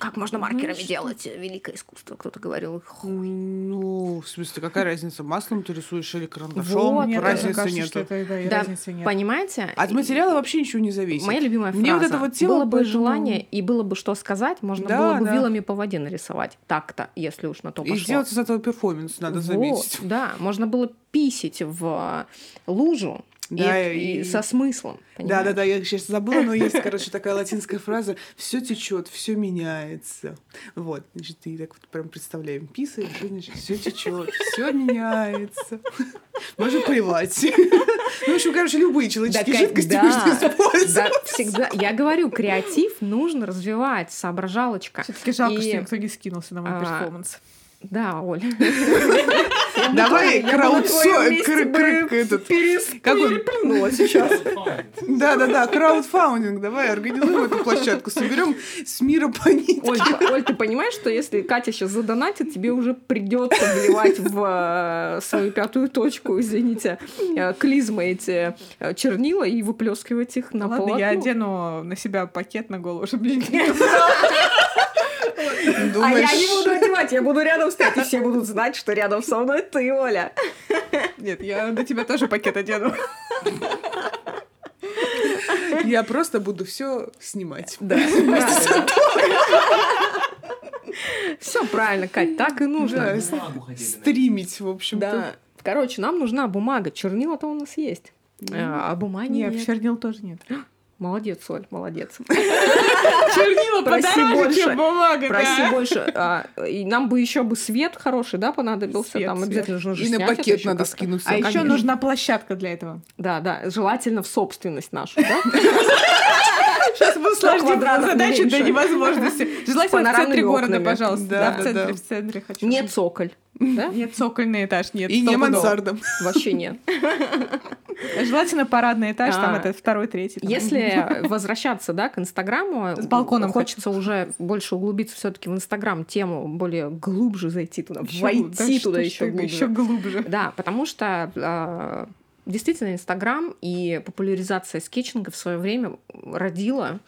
Как можно Ну, маркерами что делать? Великое искусство, кто-то говорил. Ну, в смысле, какая разница, маслом ты рисуешь или карандашом? Вот, разницы кажется, нет. что это, да, и Да, разницы нет. Понимаете? От материала вообще ничего не зависит. Моя любимая фраза. Мне вот эта вот тема, было бы поэтому- желание и было бы что сказать, можно Да, было бы да. вилами по воде нарисовать. Так-то, если уж на то И пошло. сделать из этого перформанс, надо Вот, заметить. Да, можно было писить в лужу, Да, и, и и- со смыслом. Да, понимаешь? да, да, я сейчас забыла, но есть, короче, такая латинская фраза все течет, все меняется. Вот, значит, ты так вот прям представляем, писаешь, и, значит, все течет, все меняется. Можно плевать. Ну, в общем, короче, любые человеческие жидкости можно использовать. да, всегда. Я говорю, креатив нужно развивать, соображалочка. Все-таки жалко, что никто не скинулся на мой А, перформанс. Да, Оль. Давай Я бы на твоём месте краудсо... бы этот... перес- Как он? переплюнула сейчас. Да-да-да, краудфаундинг, давай организуем эту площадку, соберем с мира по нитке. Оль, ты- Оль, ты понимаешь, что если Катя сейчас задонатит, тебе уже придется вливать в э, свою пятую точку, извините, э, клизмы эти э, чернила и выплескивать их на Ладно, полотно. я одену на себя пакет на голову, чтобы не А я не буду одевать, я буду рядом стоять, и все будут знать, что рядом со мной ты, Оля. Нет, я на тебя тоже пакет одену. я просто буду все снимать. Да. Все правильно, Кать, так и нужно. Стримить, в общем-то. Да. Короче, нам нужна бумага. Чернила-то у нас есть. А бумаги Нет, нет. чернил тоже нет. Молодец, Оль, молодец. Чернила подороже, бумага, Проси больше. А, и нам бы еще бы свет хороший, да, понадобился. Там обязательно нужно И на пакет надо скинуть. А еще нужна площадка для этого. Да, да, желательно в собственность нашу, да? Сейчас мы усложним задачу до невозможности. Желательно в центре города, пожалуйста. Да, Да, да, в центре, да. в центре хочу. Не цоколь, да? Нет, цокольный этаж, нет. И не мансарда. Вообще нет. Желательно парадный этаж, там А, это второй, третий. Если возвращаться, да, к Инстаграму, С балконом хочется уже больше углубиться все-таки в Инстаграм тему, более глубже зайти туда, войти туда еще глубже. Еще глубже. Да, потому что а, действительно Инстаграм и популяризация скетчинга в свое время родила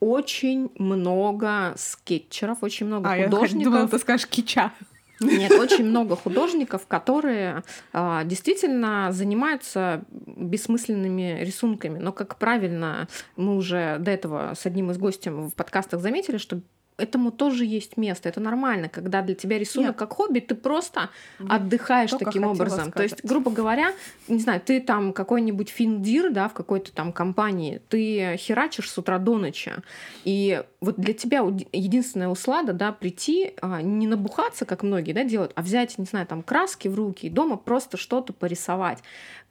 очень много скетчеров, очень много А, я художников. думала, ты скажешь кича. Нет, очень много художников, которые а, действительно занимаются бессмысленными рисунками. Но, как правильно мы уже до этого с одним из гостем в подкастах заметили, что этому тоже есть место. Это нормально, когда для тебя рисунок Нет. как хобби, ты просто отдыхаешь Только таким образом. То есть, сказать. грубо говоря, не знаю, ты там какой-нибудь финдир, да, в какой-то там компании, ты херачишь с утра до ночи. И вот для тебя единственная услада, да, прийти, а, не набухаться, как многие, да, делают, а взять, не знаю, там краски в руки и дома просто что-то порисовать,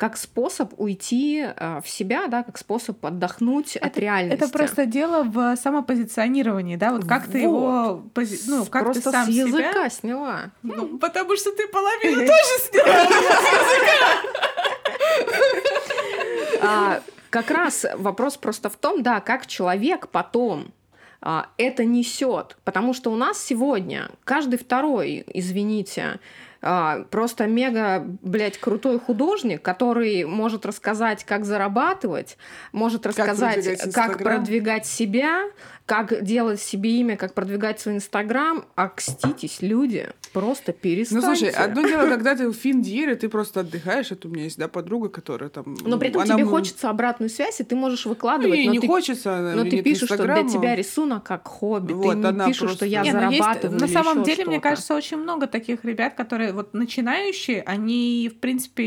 как способ уйти а, в себя, да, как способ отдохнуть от реальности. Это просто дело в самопозиционировании, да, вот как ты его, пози- ну, как просто ты сам с языка себя... сняла. Ну, потому что ты половину тоже сняла. А, как раз вопрос просто в том, да, как человек потом а, это несет. Потому что у нас сегодня каждый второй, извините, а, просто мега, блядь, крутой художник, который может рассказать, как зарабатывать, может рассказать, продвигать как продвигать себя, как делать себе имя, как продвигать свой Инстаграм. А кститесь, люди, просто Ну, перестаньте. слушай, одно дело, когда ты в Финдиере, ты просто отдыхаешь. Это у меня есть, да, подруга, которая там... но при этом она тебе хочется обратную связь, и ты можешь Ну, выкладывать, но не ты хочется, она Но ты пишешь, что для тебя рисунок как хобби. Вот, ты не она пишешь, просто- что я Не, ну есть- зарабатываю. на или самом деле, мне кажется, очень много таких ребят, которые вот начинающие, они, в принципе,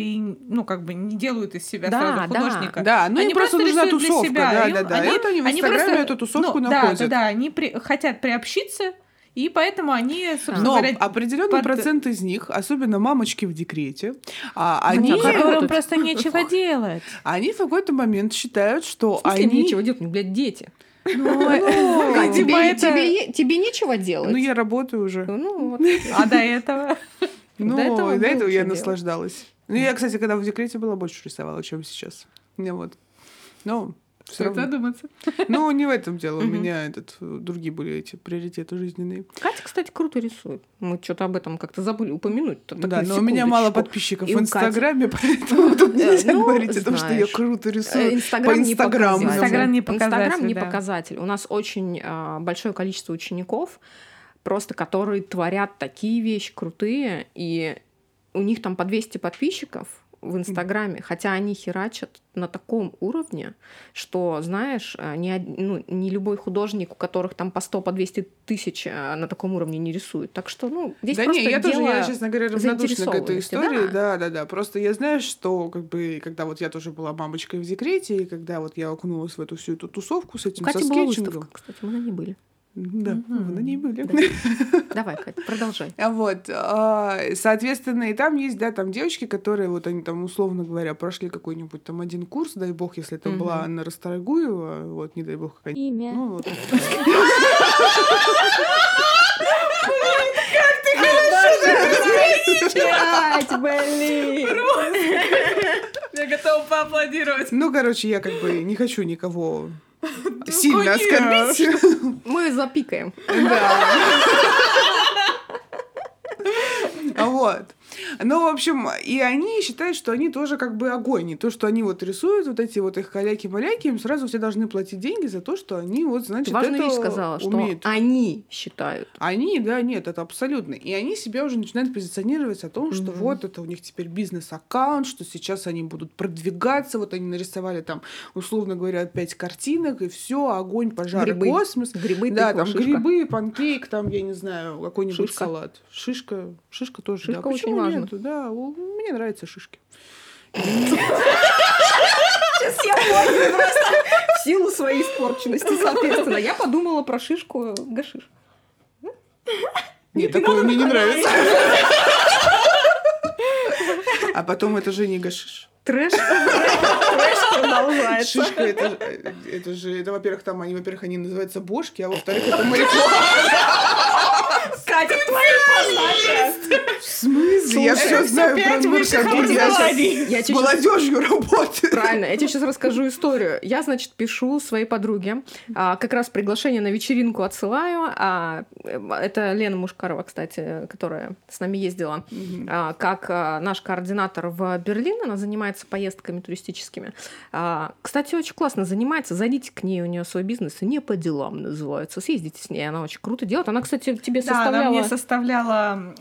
ну, как бы не делают из себя Да, сразу да. художника. Да, ну Они просто нужна тусовка, себя, да, да, да. они- они в они Инстаграме просто- эту тусовку ну, находят. Да, да, да, они при- хотят приобщиться, и поэтому они, собственно Но говоря, определенный под- процент из них, особенно мамочки в декрете, а, Ну, они, так, которым работают. просто нечего делать. они в какой-то момент считают, что В смысле, они... нечего делать, ну, блядь, дети. Ну, видимо, тебе, это- тебе, е- тебе нечего делать. Ну, я работаю уже. Ну, вот. А до этого? Ну, До этого до я делать. наслаждалась. Ну, я, кстати, когда в декрете была, больше рисовала, чем сейчас. Ну, вот. Ну, все равно. задуматься. Ну, не в этом дело. У меня этот, э, другие были эти приоритеты жизненные. Катя, кстати, круто рисует. Мы что-то об этом как-то забыли упомянуть. Да, но у меня мало подписчиков И в. Инстаграме, поэтому тут Э, нельзя ну, говорить о том, что я круто Э, рисую. Инстаграм по не Инстаграму. показатель. Инстаграм не Инстаграм показатель, не да. показатель. У нас очень а, большое количество учеников, просто которые творят такие вещи крутые, и у них там по 200 подписчиков, в Инстаграме, хотя они херачат на таком уровне, что, знаешь, э, не, ну, не любой художник, у которых там по 100, по 200 тысяч э, на таком уровне не рисует. Так что, ну, здесь да просто не, я тоже, дело я, честно говоря, равнодушна к этой истории. да. Да, да, да. Просто я знаю, что, как бы, когда вот я тоже была мамочкой в декрете, и когда вот я окунулась в эту всю эту тусовку с этим, У Кати со была скетчингом. выставка, кстати, мы на ней были. Да, Мгм. вы на ней были. Да. Давай, Катя, продолжай. Вот, а, соответственно, и там есть, да, там девочки, которые, вот они там, условно говоря, прошли какой-нибудь там один курс, дай бог, если это Мгм. была Анна Расторгуева, вот, не дай бог, какая Имя. ну, вот. Блять, блин! Я готова поаплодировать. Ну, короче, я как бы не хочу никого сильно оскорбить. Мы запикаем. Да. Вот. Ну, в общем, и они считают, что они тоже как бы огонь. И то, что они вот рисуют, вот эти вот их каляки-маляки, им сразу все должны платить деньги за то, что они вот, значит, Ты важную это вещь сказала, что умеют. они считают. Они, да, нет, это абсолютно. И они себя уже начинают позиционировать о том, что Мгм. вот это у них теперь бизнес-аккаунт, что сейчас они будут продвигаться. Вот они нарисовали там, условно говоря, пять картинок, и все, огонь, пожар, Грибы. космос. Грибы, Да, там шишка. грибы, панкейк, там, я не знаю, какой-нибудь Шишка. салат. Шишка. Шишка тоже, Шишка да. очень Почему важно. нет? Да, мне нравятся шишки. Сейчас я понял просто в силу своей испорченности, соответственно. Я подумала про шишку гашиш. Нет, такое мне не нравится. А потом это же не гашиш. Трэш. Трэш продолжается. Шишка это, же- это же, это, во-первых, там они, во-первых, они называются бошки, а во-вторых, это марихуана. Катя, твои познания. В смысле? Я все знаю про наркотики. Я с молодежью работаю. Правильно, я тебе сейчас расскажу историю. Я, значит, пишу своей подруге, а, как раз приглашение на вечеринку отсылаю. а, это Лена Мушкарова, кстати, которая с нами ездила, а, как наш координатор в Берлин. Она занимается поездками туристическими. Кстати, очень классно занимается. Зайдите к ней, у нее свой бизнес. Не по делам называется. Съездите с ней, она очень круто делает. Она, кстати, тебе составляла... составляла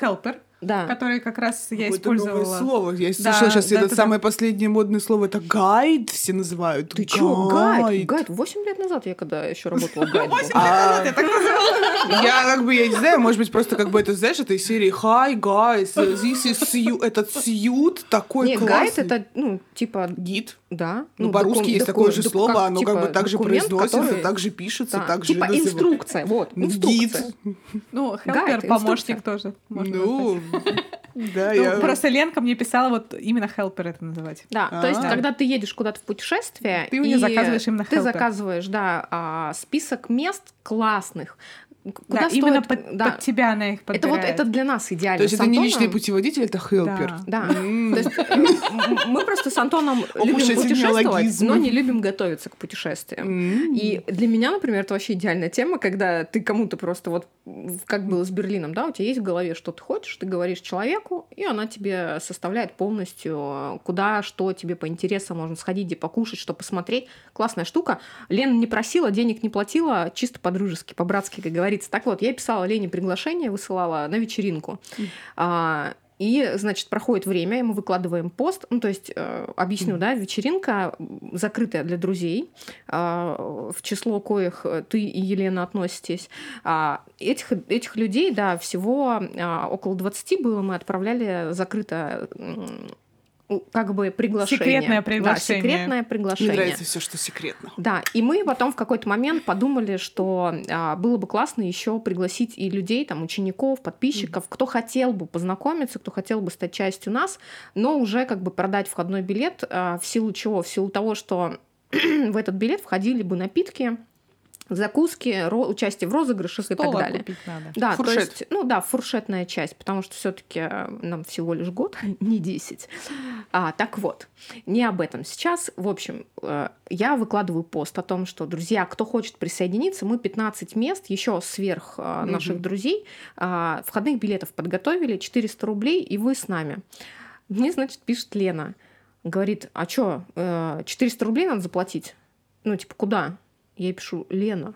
helper, Да. который как раз я Какое-то новое использовала. слово. Я Да, слышала сейчас да, это да, да. самое последнее модное слово. Это гайд все называют. Ты чё, гайд? Гайд, 8 лет назад я когда еще работала гайд. был. А, Я как бы, я не знаю, может быть, просто как бы это, знаешь, это из серии Hi, guys, this is Sью. Этот Сьют такой Не, классный. гайд это, ну, типа, Гид. да. Ну, по-русски докум- есть такое же слово, оно как бы типа, так же произносится, так же пишется, так же Типа инструкция, вот, инструкция. Гид. Ну, Гайд, helper, помощник тоже. Ну, да, Ну, я... Просто Ленка мне писала вот именно helper это называть. Да, то есть, А. когда ты едешь куда-то в путешествие, Ты у и заказываешь именно ты заказываешь, да, а, список мест классных, куда да, стоит, именно под, да. под тебя она их это подбирает. вот это для нас идеально. То есть С это не личный путеводитель, это хелпер. Да. М. То есть э, мы просто с Антоном любим путешествовать, но не любим готовиться к путешествиям. И для меня, например, это вообще идеальная тема, когда ты кому-то просто вот, как было с Берлином, да, у тебя есть в голове, что ты хочешь, ты говоришь человеку, и она тебе составляет полностью, куда, что тебе по интересам можно сходить, где покушать, что посмотреть. Классная штука. Лена не просила, денег не платила, чисто по-дружески, по-братски, как говорится. Так вот, я писала Лене приглашение, высылала на вечеринку. А, и, значит, проходит время, и мы выкладываем пост. Ну, то есть, э, объясню, да, вечеринка закрытая для друзей, а, в число коих э, ты и Елена относитесь. А, этих, этих людей, да, всего а, около 20 было, мы отправляли закрыто как бы приглашение. Секретное Да, приглашение. секретное Мне приглашение. нравится все, что секретно. Да, и мы потом в какой-то момент подумали, что а, было бы классно еще пригласить и людей, там, учеников, подписчиков, кто хотел бы познакомиться, кто хотел бы стать частью нас, но уже как бы продать входной билет, а, в силу чего? В силу того, что в этот билет входили бы напитки, закуски, участие в розыгрышах и так далее. купить надо. Да, Фуршет. то есть, ну да, фуршетная часть, потому что все-таки нам всего лишь год, не 10. А, так вот, не об этом сейчас. В общем, э, я выкладываю пост о том, что, друзья, кто хочет присоединиться, мы 15 мест, еще сверх э, наших друзей, а, входных билетов подготовили, 400 рублей, и вы с нами. Мне, значит, пишет Лена, говорит, а что, 400 рублей надо заплатить? Ну, типа, куда? Я ей пишу, Лена,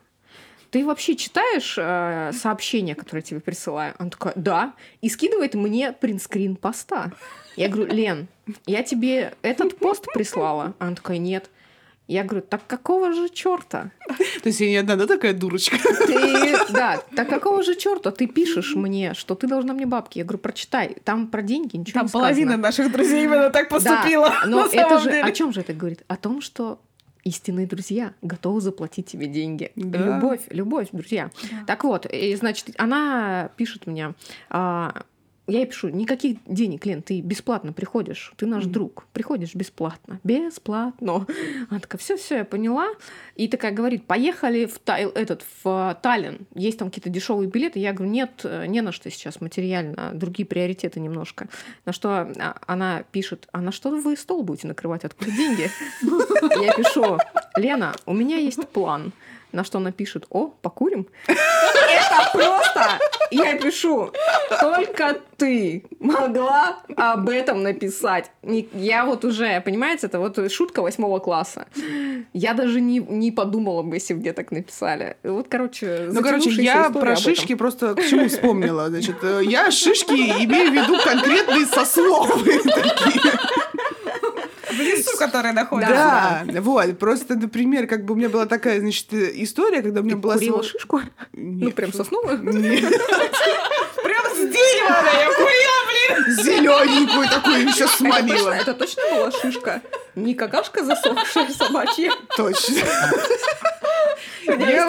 ты вообще читаешь э, сообщения, которые я тебе присылаю? Она такая, да. И скидывает мне принтскрин поста. Я говорю, Лен, я тебе этот пост прислала. Она такая, нет. Я говорю, так какого же черта? То есть я не одна, да, такая дурочка? Ты, да, так какого же черта ты пишешь мне, что ты должна мне бабки? Я говорю, прочитай, там про деньги ничего Там не половина сказано. наших друзей именно так поступила. Да, но это же о чем же это говорит? О том, что истинные друзья готовы заплатить тебе деньги. Да. Любовь, любовь, друзья. Так вот, и, значит, она пишет мне, а, я ей пишу, никаких денег, Лен, ты бесплатно приходишь, ты наш друг, приходишь бесплатно, бесплатно. Она такая, все, все, я поняла. И такая говорит, поехали в, Тай- этот, в Таллин, есть там какие-то дешевые билеты. Я говорю, нет, э, не на что сейчас материально, другие приоритеты немножко. На что а, она пишет, а на что вы стол будете накрывать, откуда деньги? Я пишу, Лена, у меня есть план. На что она пишет, о, покурим? Это просто, я пишу, только ты могла об этом написать. Я вот уже, понимаете, это вот шутка восьмого класса. Я даже не, не подумала бы, если бы мне так написали. Вот, короче, Ну, короче, я про шишки просто к чему вспомнила. Значит, э, я шишки имею в виду конкретные сословные такие. В лесу, который находится. Да, вот. Просто, например, как бы у меня была такая, значит, история, когда у меня Ты была... курила сво- шишку? Ну, прям сосновую? Нет. Прям с дерева я хуя, блин. Зелененькую такую еще смолила. это точно была шишка? Не какашка засохшая собачья? Точно. Я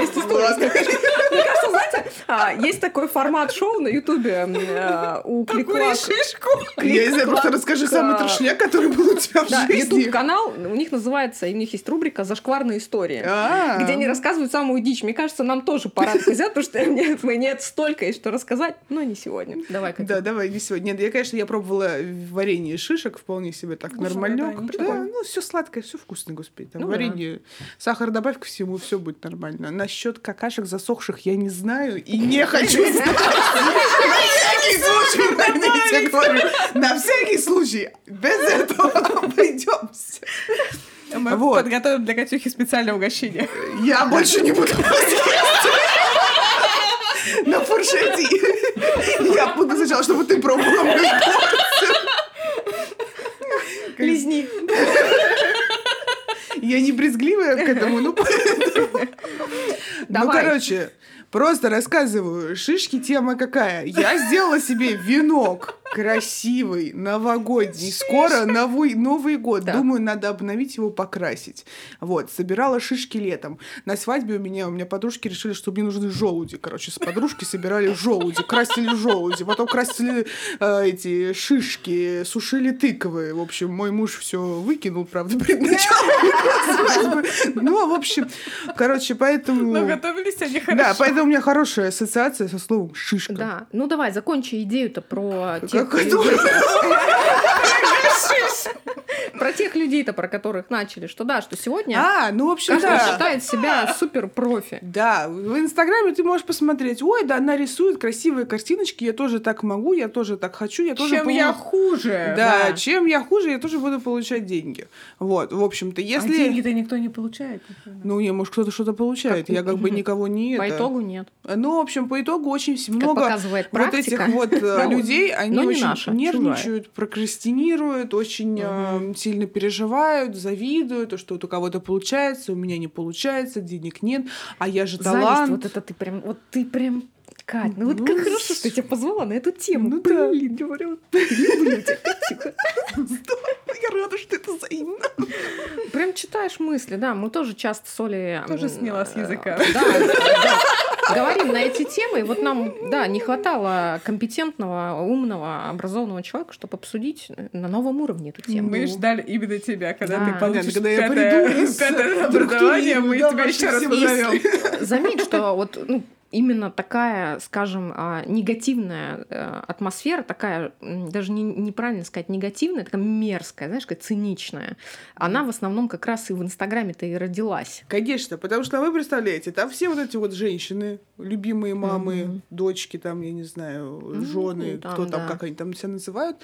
есть история с. Мне кажется, знаете, а, есть такой формат шоу на Ютубе э, у Кликвак. шишку. Я не знаю, просто расскажи самый а, трешняк, который был у тебя в Да, жизни. YouTube-канал, у них называется, и у них есть рубрика «Зашкварные истории». А. Где они рассказывают самую дичь. Мне кажется, нам тоже пора взять, потому что мне, мне столько есть что рассказать, но не сегодня. Давай, Катя. Да, давай, не сегодня. Нет, я, конечно, я пробовала варенье шишек вполне себе так Кушала, нормально. да, ну все сладкое, все вкусно, господи. Там Ну да. варенье, сахар добавь ко всему, все будет нормально. Насчет какашек засохших я не знаю и не хочу знать. На всякий случай, я говорю, на всякий случай, без этого обойдемся. Мы Вот. подготовим для Катюхи специальное угощение. Я больше не буду на фуршете. Я буду сначала, чтобы ты пробовала мою Лизни. Я не брезгливая к этому, ну, поэтому. Ну, короче, просто рассказываю. Шишки тема какая? Я сделала себе венок красивый, новогодний. Скоро новый, Новый год. Да. Думаю, надо обновить его, покрасить. Вот, собирала шишки летом. На свадьбе у меня, у меня подружки решили, что мне нужны желуди. Короче, с подружки собирали желуди, красили желуди, потом красили э, эти шишки, сушили тыквы. В общем, мой муж все выкинул, правда, перед началом свадьбы. Ну, в общем, короче, поэтому... Но готовились они хорошо. Да, поэтому у меня хорошая ассоциация со словом шишка. Да. Ну давай, закончи идею-то про тех Про тех людей-то, про которых начали, что да, что сегодня А, ну, в общем, каждый да. считает себя супер профи. Да, в Инстаграме ты можешь посмотреть, ой, да, она рисует красивые картиночки, я тоже так могу, я тоже так хочу, я тоже... Чем полу- я хуже. Да, чем я хуже, я тоже буду получать деньги. Вот, в общем-то, А если... деньги-то никто не получает. Ну, не, может, кто-то что-то получает. Я как бы никого не По это. итогу нет. Ну, в общем, по итогу очень Как много вот практика. этих вот э, Ну, людей, они очень нервничают, прокрастинируют, очень э, сильно переживают, завидуют, то, что вот у кого-то получается, у меня не получается, денег нет, а я же Зависть, талант. вот это ты прям, вот ты прям, Кать, ну вот Ну, как хорошо, что я тебя позвала на эту тему. ну да. Блин, говорю, люблю тебя, Катюха. Я рада, что это взаимно. Прям читаешь мысли, да, мы тоже часто с Олей... Тоже сняла с э, языка. Да, да, говорим на эти темы, и вот нам, да, не хватало компетентного, умного, образованного человека, чтобы обсудить на новом уровне эту тему. Мы ждали именно тебя, когда Да. ты получишь Когда я пятое- приду из пятое образование, мы да, тебя еще раз позовем. Заметь, что вот ну, именно такая, скажем, а, негативная э, атмосфера, такая, даже не, неправильно сказать негативная, такая мерзкая, знаешь, такая циничная, она в основном как раз и в Инстаграме-то и родилась. Конечно, потому что вы представляете, там все вот эти вот женщины, любимые мамы, mm-hmm. дочки, там, я не знаю, жены, mm-hmm, кто там, да. как они там себя называют.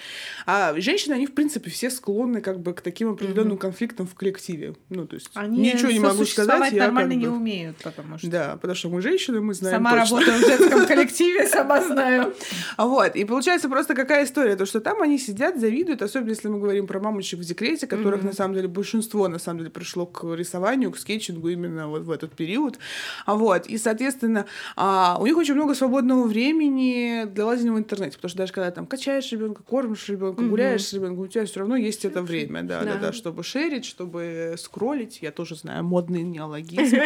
А женщины, они, в принципе, все склонны как бы к таким определенным mm-hmm. конфликтам в коллективе. Ну, то есть они ничего не могу сказать. Я нормально как бы... не умеют, потому что... Да, потому что мы женщины, мы знаем Сама точно. работаю в женском коллективе, сама знаю. Вот, и получается просто какая история, то, что там они сидят, завидуют, особенно если мы говорим про мамочек в декрете, которых, на самом деле, большинство, на самом деле, пришло к рисованию, к скетчингу именно вот в этот период. Вот, и, соответственно, а, у них очень много свободного времени для лазания в интернете, потому что даже когда там качаешь ребенка, кормишь ребенка, гуляешь с ребенком, у тебя все равно есть это время, да, да, да, чтобы шерить, чтобы скроллить. Я тоже знаю модный неологизм.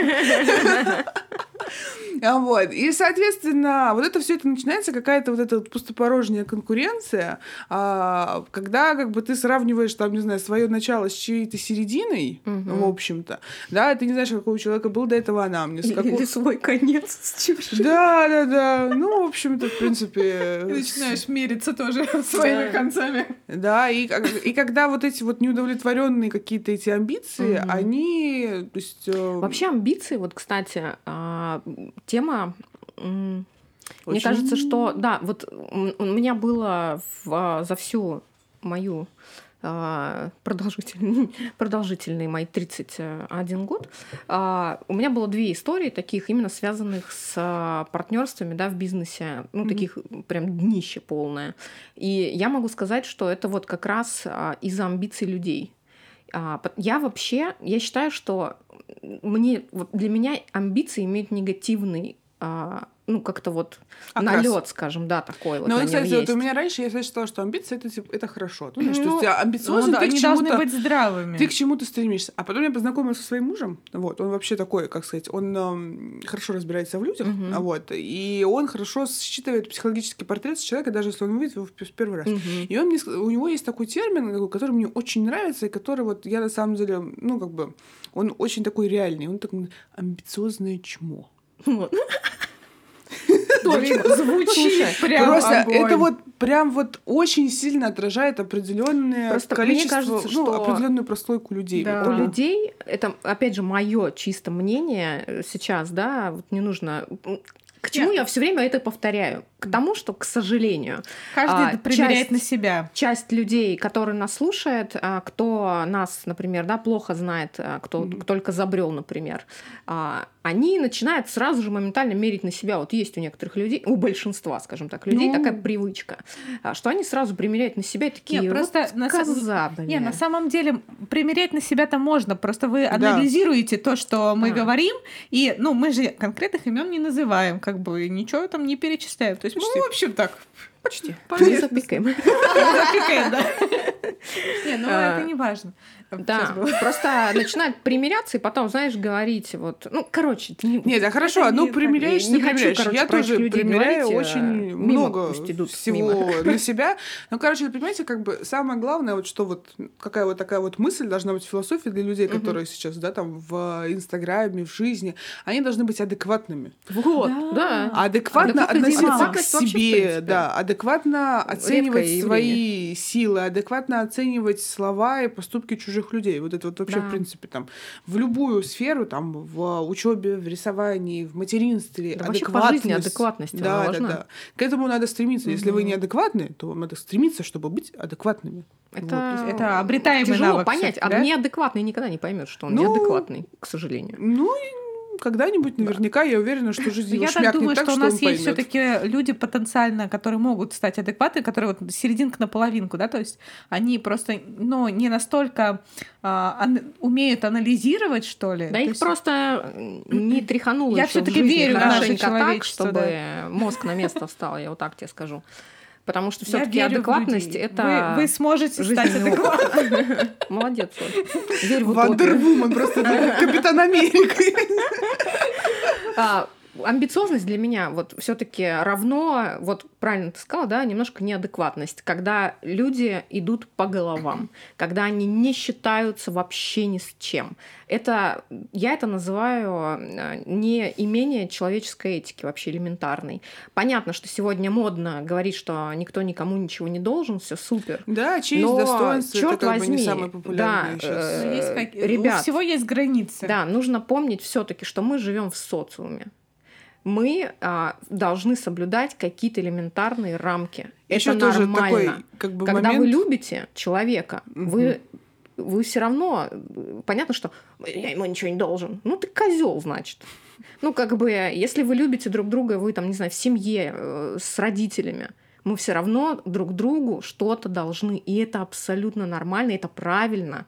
А вот. И, соответственно, вот это все это начинается какая-то вот эта пустопорожняя конкуренция, а, когда как бы ты сравниваешь там, не знаю, свое начало с чьей-то серединой, угу. в общем-то, да, ты не знаешь, какой у человека был до этого анамнез. Какой... Или свой конец с чужим. Да, да, да. Ну, в общем-то, в принципе... Ты начинаешь мериться тоже своими концами. Да, и, и когда вот эти вот неудовлетворенные какие-то эти амбиции, они... То есть, э, Вообще амбиции, вот, кстати, а, тема очень... Мне кажется, что да, вот у меня было в, за всю мою а, продолжительный, продолжительный мои 31 год, а, у меня было две истории таких, именно связанных с партнерствами да, в бизнесе, ну, mm-hmm. таких прям днище полное. И я могу сказать, что это вот как раз из-за амбиций людей. Я вообще, я считаю, что мне, для меня амбиции имеют негативный а, ну, как-то вот налет, скажем, да, такой вот. Ну, кстати, вот у меня раньше я считала, что амбиции это, типа, это хорошо. Ну, знаешь, ну, ты амбициозен, ну, да, ты к чему-то, быть здравыми. Ты к чему-то стремишься. А потом я познакомилась со своим мужем. Вот, он вообще такой, как сказать, он эм, хорошо разбирается в людях, угу. вот, и он хорошо считывает психологический портрет человека, даже если он увидит его в первый раз. Угу. И он мне, у него есть такой термин, который мне очень нравится, и который вот я на самом деле, ну, как бы, он очень такой реальный, он такой амбициозное чмо. Вот. Точно, звучит прям Просто огонь. это вот прям вот очень сильно отражает определенное Просто количество, мне кажется, ну, что... определенную прослойку людей. Да. У людей, это, опять же, мое чисто мнение сейчас, да, вот не нужно к чему Нет. я все время это повторяю? К тому, что, к сожалению, каждый а, примеряет часть, на себя. Часть людей, которые нас слушают, а, кто нас, например, да, плохо знает, а, кто mm-hmm. только забрел, например, а, они начинают сразу же моментально мерить на себя. Вот есть у некоторых людей, у большинства, скажем так, людей ну... такая привычка, что они сразу примеряют на себя и такие. Нет, просто вот на коза, блин. Не, на самом деле примерять на себя-то можно, просто вы анализируете да. то, что мы да. говорим, и, ну, мы же конкретных имен не называем, как бы ничего там не перечисляем. То есть, Почти. ну, в общем, так, Почти. Запикаем. Запикаем, да. Не, ну это не важно. Да, просто начинают примиряться и потом, знаешь, говорить вот, ну, короче, ты не... Нет, а хорошо, одну примиряешься, не примиряешь. Хочу, Я тоже примеряю очень а много всего на себя. Ну, короче, вы понимаете, как бы самое главное, вот что вот, какая вот такая вот мысль должна быть философия для людей, которые сейчас, да, там в Инстаграме, в жизни, они должны быть адекватными. Вот, да. Адекватно относиться к себе, да, адекватно оценивать свои силы, адекватно оценивать слова и поступки чужих чужих людей. Вот это вот вообще, да. в принципе, там, в любую сферу, там, в учебе, в рисовании, в материнстве, да, адекватность. Вообще по жизни адекватность да, важна. да, да. К этому надо стремиться. Если угу. вы неадекватны, то вам надо стремиться, чтобы быть адекватными. Это, вот. это обретаемый Тяжело навык. понять, а да? неадекватный никогда не поймет, что он ну, неадекватный, к сожалению. Ну, когда-нибудь наверняка я уверена, что жизнь его Я так думаю, так, что, что у нас есть все-таки люди потенциально, которые могут стать адекватными, которые вот серединка на половинку, да, то есть они просто, ну, не настолько а, ан- умеют анализировать, что ли. Да, их есть... просто не тряхануло. Я все-таки верю в наше так, чтобы да. мозг на место встал, я вот так тебе скажу. Потому что все-таки адекватность это. Вы, вы сможете стать адекватным. Молодец, Верь в Вандервумен, просто Капитан Америка. Амбициозность для меня вот все-таки равно, вот правильно ты сказала, да, немножко неадекватность, когда люди идут по головам, когда они не считаются вообще ни с чем. Это, я это называю э, не имение человеческой этики вообще элементарной. Понятно, что сегодня модно говорить, что никто никому ничего не должен, все супер. Да, честь, Но, достоинство, чёрт это как возьми, бы не самое популярное да, сейчас. э, есть как- ребят, У всего есть границы. Да, нужно помнить все-таки, что мы живем в социуме. Мы а, должны соблюдать какие-то элементарные рамки. Еще Это тоже нормально. такой, как бы, Когда момент. вы любите человека, вы вы все равно понятно, что я ему ничего не должен. Ну ты козел, значит. Ну как бы, если вы любите друг друга, вы там не знаю в семье э, с родителями, мы все равно друг другу что-то должны, и это абсолютно нормально, это правильно.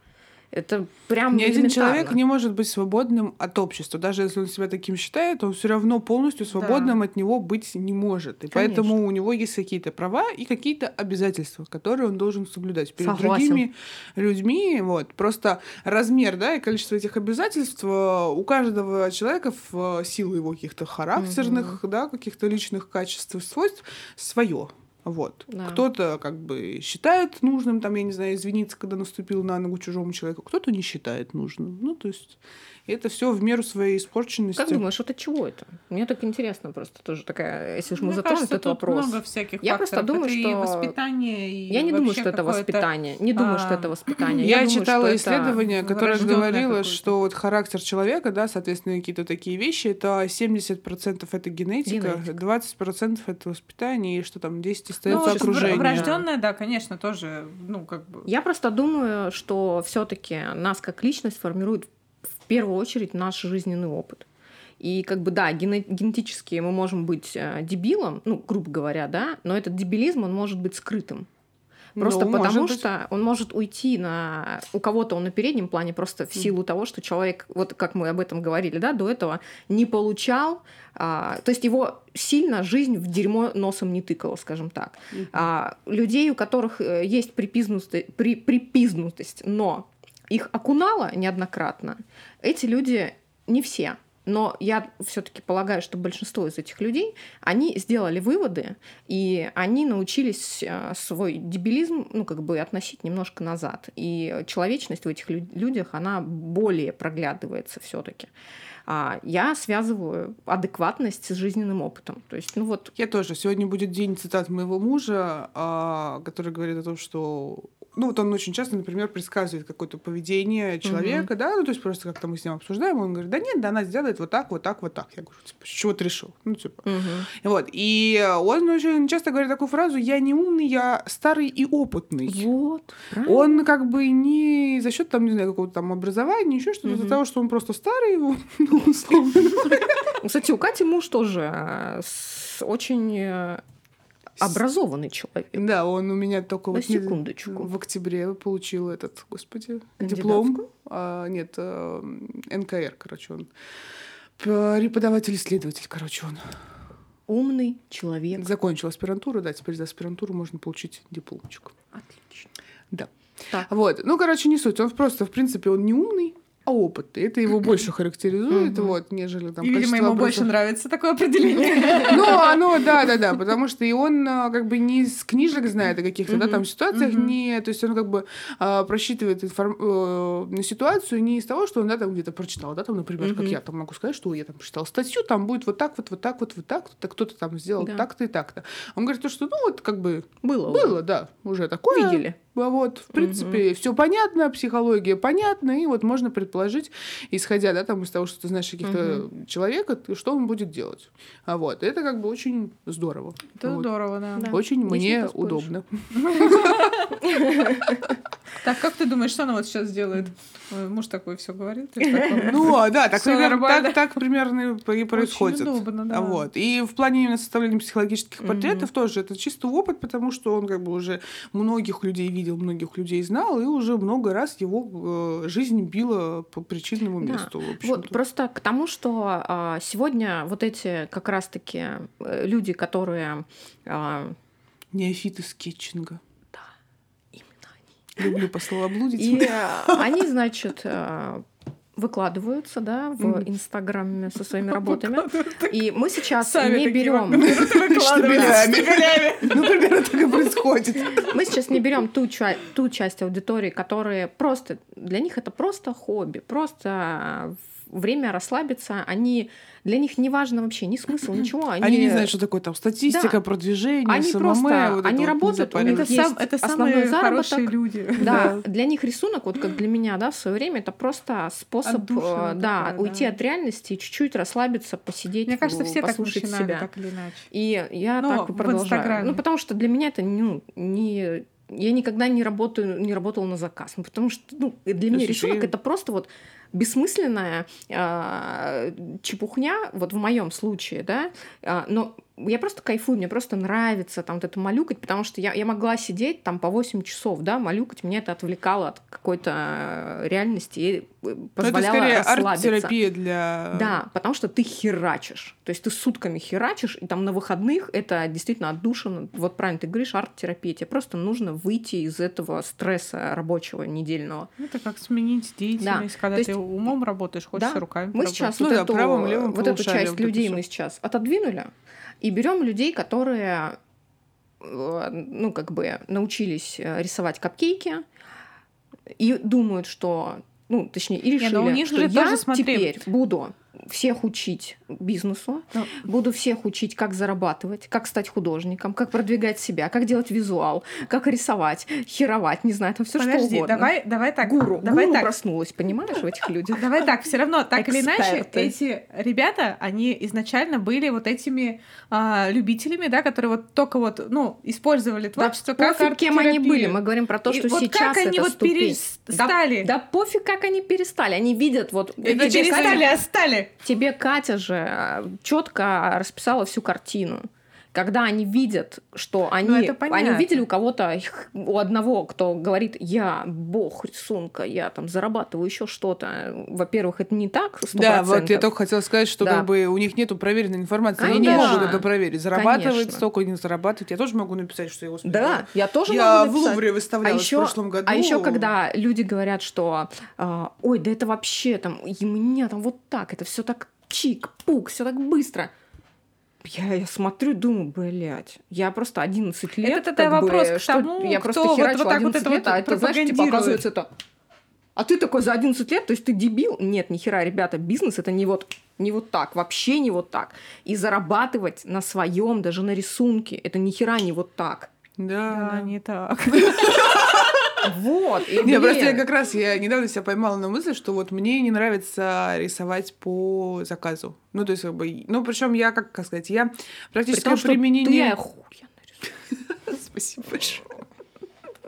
Это прям Ни один человек не может быть свободным от общества. Даже если он себя таким считает, он все равно полностью свободным от него быть не может. И Конечно. поэтому у него есть какие-то права и какие-то обязательства, которые он должен соблюдать перед Согласен. другими людьми. Вот. Просто размер да, и количество этих обязательств э, у каждого человека в э, силу его каких-то характерных, да, каких-то личных качеств и свойств свое. Вот. Да. Кто-то как бы считает нужным, там, я не знаю, извиниться, когда наступил на ногу чужому человеку, кто-то не считает нужным. Ну, то есть это все в меру своей испорченности. Как думаешь, это чего это? Мне так интересно просто тоже такая, если уж мы кажется, этот тут вопрос. много всяких Я просто факторов. думаю, Это что- и воспитание, и Я не думаю, что это воспитание. Не думаю, что а, это воспитание. Я, думаю, читала что исследование, которое говорило, что вот характер человека, да, соответственно, какие-то такие вещи, это 70% это генетика, Генетика. 20% это воспитание, и что там 10 Ну, остается вр- окружение. врожденное, да, конечно, тоже, ну, как бы... Я просто думаю, что все-таки нас как личность формирует в первую очередь наш жизненный опыт. И как бы да, гене- генетически мы можем быть э, дебилом, ну, грубо говоря, да, но этот дебилизм, он может быть скрытым. Просто Ну, потому быть. что он может уйти на... У кого-то он на переднем плане просто в силу того, что человек, вот как мы об этом говорили, да, до этого не получал... а, то есть его сильно жизнь в дерьмо носом не тыкала, скажем так. А, людей, у которых э, есть припизнутость, при, припизнутость, но их окунало неоднократно, эти люди не все. Но я все-таки полагаю, что большинство из этих людей, они сделали выводы, и они научились э, свой дебилизм, ну, как бы относить немножко назад. И человечность в этих лю- людях, она более проглядывается все-таки. Я связываю адекватность с жизненным опытом. То есть, ну вот, Я тоже. Сегодня будет день цитат моего мужа, а, который говорит о том, что ну, вот он очень часто, например, предсказывает какое-то поведение человека, да, ну, то есть просто как-то мы с ним обсуждаем, он говорит, да нет, да она сделает вот так, вот так, вот так. Я говорю, типа, с чего ты решил? Ну, типа. Вот. И он очень часто говорит такую фразу, я не умный, я старый и опытный. вот, правильно. Он как бы не за счет там, не знаю, какого-то там образования, еще что-то, из-за Мгм. того, что он просто старый, его, ну, условно. Кстати, у Кати муж тоже э, очень э, образованный человек. Да, он у меня только На вот секундочку. в октябре получил этот, господи, диплом. А, нет, э, НКР, короче, он. Преподаватель-исследователь, короче, он. Умный человек. Закончил аспирантуру, да, теперь за аспирантуру можно получить дипломчик. Отлично. Да. Так. Вот. Ну, короче, не суть. Он просто, в принципе, он не умный, а опытный. Это его больше характеризует, вот, нежели там И, видимо, ему вопросов. больше нравится такое определение. Ну, оно, да, да, да, потому что и он а, как бы не из книжек знает о каких-то, да, там ситуациях, не, то есть он как бы а, просчитывает э, на ситуацию не из того, что он, да, там где-то прочитал, да, там, например, как я там могу сказать, что я там прочитал статью, там будет вот так вот, вот так вот, вот так, кто-то там сделал так-то и так-то. Он говорит, то, что, ну, вот как бы Было. было, да, уже такое. Видели. А Вот, в принципе, все понятно, психология понятна, и вот можно предположить, исходя, да, там из того, что ты знаешь каких-то человека, ты- что он будет делать. А вот, это как бы очень здорово. Это Вот. здорово, да. Да. Очень Здесь не мне удобно. Так, как ты думаешь, что она вот сейчас делает? Ой, Муж такой все говорит. Ну, а, да, так, примерно, так, так примерно и происходит. Очень удобно, да. А Вот. И в плане именно составления психологических портретов тоже это чисто опыт, потому что он как бы уже многих людей видел, многих людей знал, и уже много раз его э, жизнь била по причинному Да. месту. в Вот просто к тому, что а, сегодня вот эти как раз-таки э, люди, которые а, Неофиты скетчинга. именно они. Люблю пословоблудить. И э, они, значит, выкладываются, да, в Инстаграме со своими работами. И мы сейчас Сами не берем... Ну, примерно так и происходит. Мы сейчас не берем ту, ту часть аудитории, которые просто для них это просто хобби, просто время расслабиться. Они для них не важно вообще ни смысл, ничего. Они, Они не знают, что такое там статистика, Да. продвижение, Они SMM, просто- вот они вот работают, у них. Это, есть сам, это основной самые заработок. хорошие люди. Да, для них рисунок, вот как для меня, да, в свое время, это просто способ, Отдушина э, да, такая, уйти да. от реальности и чуть-чуть расслабиться, посидеть, Мне кажется, все так послушать начинали, себя. так или иначе. И я Ну, так и продолжаю. Ну, потому что для меня это ну, не... Я никогда не работаю, не работала на заказ. Ну, потому что ну, для меня слушай, рисунок и- это просто вот бессмысленная а, чепухня, вот в моем случае, да, А, но я просто кайфую, мне просто нравится там вот это малюкать, потому что я, я могла сидеть там по 8 часов, да, малюкать, меня это отвлекало от какой-то э, реальности и э, Ну, это позволяло скорее расслабиться. арт-терапия для... Да, потому что ты херачишь. То есть ты сутками херачишь, и там на выходных это действительно отдушина. Вот правильно ты говоришь, арт-терапия. Тебе просто нужно выйти из этого стресса рабочего недельного. Это как сменить деятельность, когда То ты умом работаешь, хочешь Да, руками Мы поработать. сейчас Ну вот, да, эту, правым, левым вот эту часть вот людей мы сейчас отодвинули и берем людей, которые э, ну, как бы научились э, рисовать капкейки и думают, что ну, точнее, и Не, решили, ну у них что же я тоже, смотри. теперь буду всех учить бизнесу, Ну. буду всех учить, как зарабатывать, как стать художником, как продвигать себя, как делать визуал, как рисовать, херовать, не знаю, там все что угодно. давай, давай так. Гуру, давай гуру так. проснулась, понимаешь, в этих людях? Давай так, все равно, так или иначе, Эксперты. эти ребята, они изначально были вот этими а, любителями, да, которые вот только вот, ну, использовали творчество Да как пофиг, кем они были. Мы говорим про то, И что вот сейчас как они это вот ступень. перестали? Да, да пофиг, как они перестали. Они видят вот... Это перестали, а стали. Тебе Катя же четко расписала всю картину. Когда они видят, что они, Ну, они увидели у кого-то, у одного, кто говорит, я бог рисунка, я там зарабатываю еще что-то. Во-первых, это не так, 100%. Да, вот я только хотела сказать, что Да. как бы у них нету проверенной информации. Они не Конечно. могут это проверить. Зарабатывать Конечно. столько, не зарабатывать. Я тоже могу написать, что я господи, Да, я тоже Я могу в написать. Лувре выставляла а в еще, прошлом году. А еще когда люди говорят, что а, ой, да это вообще там, и мне там вот так, это все так чик, пук, все так быстро. Я, я смотрю, думаю, блядь, я просто 11 лет. Это тогда как бы, вопрос к что тому, я кто просто вот- вот так вот 11 это лет, вот а это, знаешь, типа, оказывается, это... А ты такой за 11 лет, то есть ты дебил? Нет, ни хера, ребята, бизнес это не вот, не вот так, вообще не вот так. И зарабатывать на своем, даже на рисунке, это ни хера не вот так. Да, да. не так. Вот. и, Не, блин, просто я как раз, я недавно себя поймала на мысль, что вот мне не нравится рисовать по заказу. Ну, то есть, как бы, ну, причем я, как, как сказать, я что применение... ты. Спасибо большое.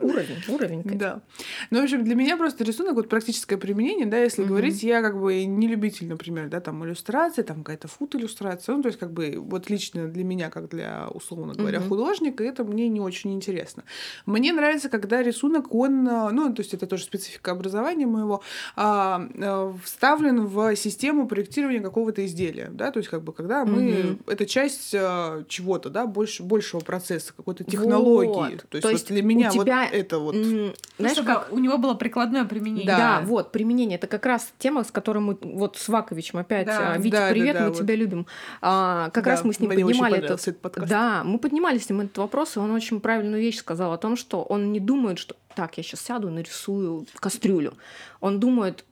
Уровень, уровень. Да. Ну, в общем, для меня просто рисунок, вот практическое применение, да, если говорить, я как бы не любитель, например, да, там иллюстрации, там какая-то фут-иллюстрация, ну, то есть как бы вот лично для меня, как для, условно говоря, художника, это мне не очень интересно. Мне нравится, когда рисунок, он, а, ну, то есть это тоже специфика образования моего, а, а, вставлен в систему проектирования какого-то изделия, да, то есть как бы когда мы, это часть а, чего-то, да, больше, большего процесса, какой-то технологии. Вот. То есть, То вот есть для у меня вот тебя, это вот... Знаешь, Чтобы как... у него было прикладное применение. Да. Да. вот, применение. Это как раз тема, с которой мы вот с Ваковичем опять. Да. а, Витя, Да, привет, да, мы вот. тебя любим. А, как Да, раз мы с ним поднимали понравился этот... этот подкаст. Да, мы поднимали с ним этот вопрос, и он очень правильную вещь сказал о том, что он не думает, что так, я сейчас сяду, нарисую кастрюлю. Он думает,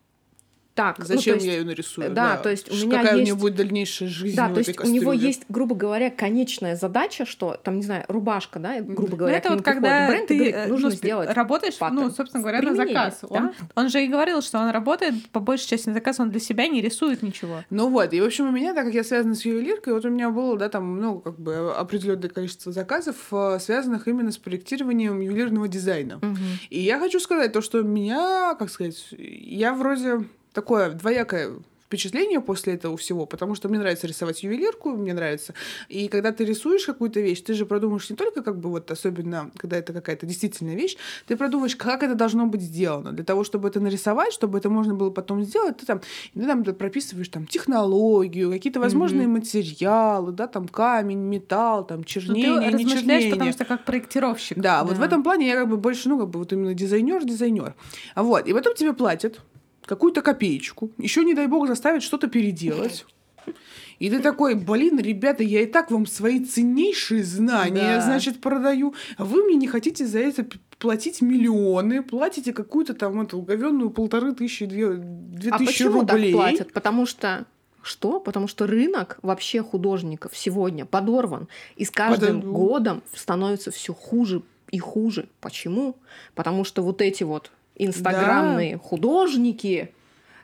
так, ну, Зачем то есть, я ее нарисую? да, то есть у меня Какая у есть- нее будет дальнейшая жизнь Да, то есть у него кастрюле? есть, грубо говоря, конечная задача, что там, не знаю, рубашка, да, грубо Ну, говоря, это к нему вот когда бренд ты говорит, э, нужно ну, сделать работаешь, ну, паттерн. собственно говоря, на заказ. Он, да. он же и говорил, что он работает по большей части на заказ, он для себя не рисует ничего. Ну вот, и в общем у меня, так как я связана с ювелиркой, вот у меня было, да, там, ну, как бы определенное количество заказов, э, связанных именно с проектированием ювелирного дизайна. Мгм. И я хочу сказать то, что меня, как сказать, я вроде такое двоякое впечатление после этого всего, потому что мне нравится рисовать ювелирку, мне нравится. И когда ты рисуешь какую-то вещь, ты же продумаешь не только как бы вот особенно, когда это какая-то действительная вещь, ты продумаешь, как это должно быть сделано. Для того, чтобы это нарисовать, чтобы это можно было потом сделать, ты там, ты там прописываешь там технологию, какие-то возможные материалы, да, там камень, металл, там Ну, чернение, ты не чернение. потому что как проектировщик. Да, вот в этом плане я как бы больше, ну, как бы вот именно дизайнер, дизайнер. А вот, и потом тебе платят какую-то копеечку, еще, не дай бог, заставят что-то переделать. И ты такой, блин, ребята, я и так вам свои ценнейшие знания, Да. значит, продаю, а вы мне не хотите за это платить миллионы, платите какую-то там эту говенную полторы тысячи, две, две А тысячи почему рублей. так платят? Потому что что? Потому что рынок вообще художников сегодня подорван, и с каждым Подорван. годом становится все хуже и хуже. Почему? Потому что вот эти вот инстаграмные художники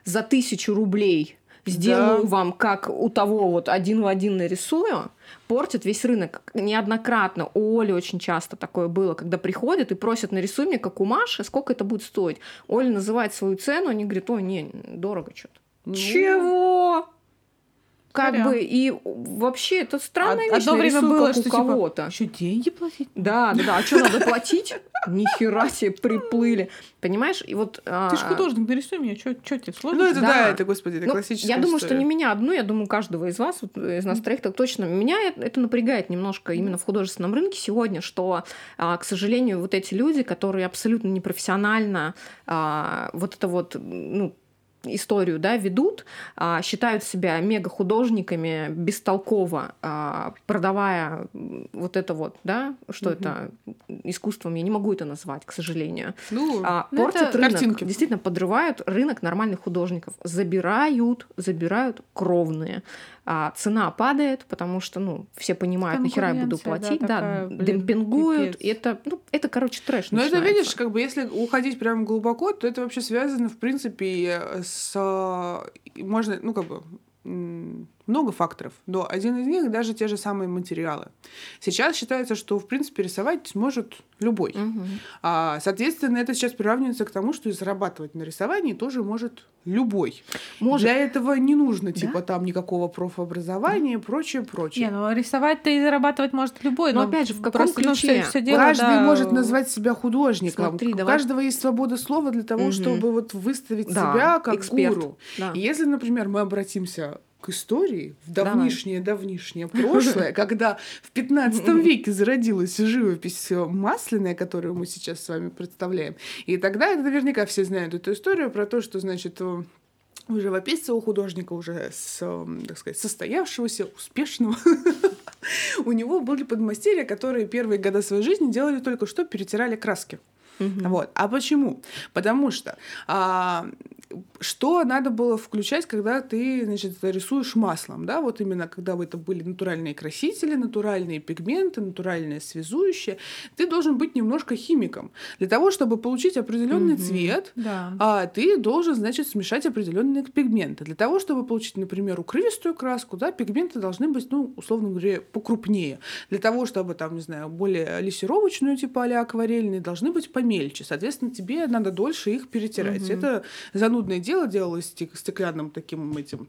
за тысячу рублей сделаю Да. вам как у того вот один в один нарисую, портят весь рынок. Неоднократно у Оли очень часто такое было, когда приходят и просят нарисуй мне как у Маши, сколько это будет стоить. Оля называет свою цену, они говорят, ой, не, дорого что-то. Ну, Чего? Как Сорян. бы, и вообще, это странная вещь, Одно время было, что у типа, кого-то. еще деньги платить? Да, да, да. А что надо платить? Нихера себе приплыли. Понимаешь? И вот... Ты же а, художник, нарисуй мне, что тебе сложно? Ну, это да, это, господи, это ну, классическая Я думаю, что не меня одну, я думаю, каждого из вас, вот, из нас троих, так точно. Меня это, это напрягает немножко именно в художественном рынке сегодня, что, а, к сожалению, вот эти люди, которые абсолютно непрофессионально а, вот это вот, ну, историю, да, ведут, а, считают себя мега-художниками бестолково, а, продавая вот это вот, да, что Мгм. это искусством, я не могу это назвать, к сожалению. Ну, А, Ну, портят это рынок, картинки. действительно подрывают рынок нормальных художников, забирают, забирают кровные. А цена падает, потому что, ну, все понимают, нахера я буду да, платить, да, такая, блин, демпингуют, пипец. и это, ну, это, короче, трэш. Но это, начинается. видишь, как бы если уходить прям глубоко, то это вообще связано, в принципе, с... Можно, ну, как бы, много факторов, но один из них даже те же самые материалы. Сейчас считается, что, в принципе, рисовать сможет любой. Мгм. А, соответственно, это сейчас приравнивается к тому, что и зарабатывать на рисовании тоже может любой. Может. Для этого не нужно, Да? типа, там никакого профобразования и прочее, прочее. Не, ну рисовать-то и зарабатывать может любой. Но но опять же, в каком ну, ключе? всё- всё дело, Каждый да, может назвать себя художником. Смотри, У давай- каждого есть свобода слова для того, Мгм. чтобы вот выставить Да, себя как эксперт. гуру. Да. И если, например, мы обратимся к истории в Давай. давнишнее-давнишнее прошлое, когда в 15 веке зародилась живопись э, масляная, которую мы сейчас с вами представляем. И тогда это наверняка все знают эту историю про то, что, значит, э, у живописца, у художника уже, с, э, так сказать, состоявшегося, успешного, у него были подмастерья, которые первые года своей жизни делали только что, перетирали краски. Вот. А почему? Потому что а, что надо было включать, когда ты, значит, рисуешь маслом, да, вот именно когда бы это были натуральные красители, натуральные пигменты, натуральное связующее, ты должен быть немножко химиком. Для того, чтобы получить определенный Мгм. цвет, Да. а ты должен, значит, смешать определенные пигменты. Для того, чтобы получить, например, укрывистую краску, да, пигменты должны быть, ну, условно говоря, покрупнее. Для того, чтобы, там, не знаю, более лессировочную, типа а акварельные, должны быть помельче. Соответственно, тебе надо дольше их перетирать. Мгм. Это занудное дело делалось стек- стеклянным таким этим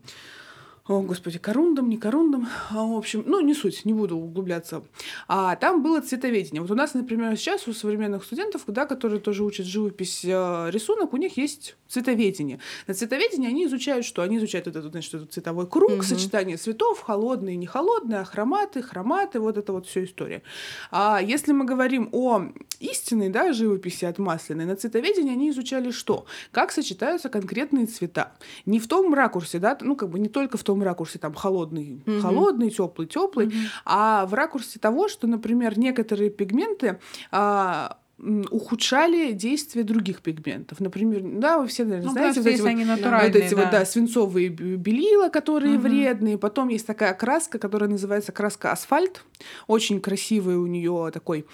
о, господи, корундом, не корундом. А, В общем, ну, не суть, не буду углубляться. А там было цветоведение. Вот у нас, например, сейчас у современных студентов, да, которые тоже учат живопись, э, рисунок, у них есть цветоведение. На цветоведении они изучают что? Они изучают вот этот, значит, этот цветовой круг, Мгм. сочетание цветов, холодные, не холодные, ахроматы, хроматы, вот это вот все история. А если мы говорим о истинной, да, живописи от масляной, на цветоведении они изучали что? Как сочетаются конкретные цвета. Не в том ракурсе, да, ну, как бы не только в том ракурсе, там, холодный, Мгм. холодный, теплый, теплый, а в ракурсе того, что, например, некоторые пигменты а, ухудшали действие других пигментов. Например, да, вы все, наверное, Ну, знаете, вот эти вот вот эти вот, да, свинцовые белила, которые Мгм. вредные. Потом есть такая краска, которая называется краска асфальт. Очень красивый у нее такой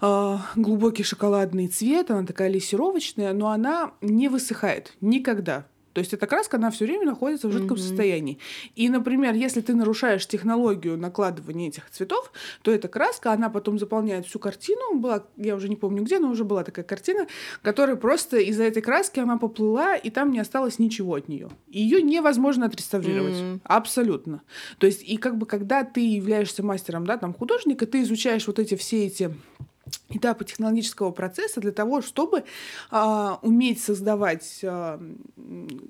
а, глубокий шоколадный цвет, она такая лессировочная, но она не высыхает никогда. То есть эта краска, она все время находится в жидком Мгм. состоянии. И, например, если ты нарушаешь технологию накладывания этих цветов, то эта краска, она потом заполняет всю картину. Была, я уже не помню где, но уже была такая картина, которая просто из-за этой краски она поплыла, и там не осталось ничего от нее. Ее невозможно отреставрировать. М. Абсолютно. То есть, и как бы, когда ты являешься мастером, да, там, художника, ты изучаешь вот эти все эти этапы технологического процесса для того, чтобы а, уметь создавать а,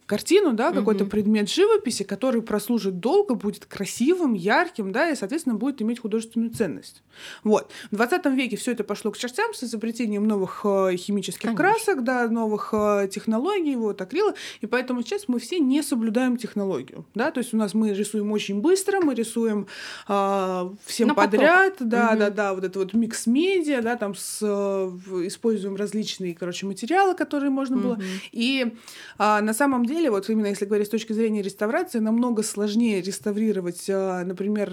картину, да, какой-то mm-hmm. предмет живописи, который прослужит долго, будет красивым, ярким, да, и, соответственно, будет иметь художественную ценность. Вот. В 20 веке все это пошло к чертям с изобретением новых э, химических Конечно. красок, да, новых э, технологий, вот, акрила, и поэтому сейчас мы все не соблюдаем технологию, да, то есть у нас мы рисуем очень быстро, мы рисуем э, всем На подряд, поток. да, угу. да, да, вот это вот микс-медиа, да, там с, используем различные, короче, материалы, которые можно угу. было, и э, на самом деле, вот именно если говорить с точки зрения реставрации, намного сложнее реставрировать, э, например,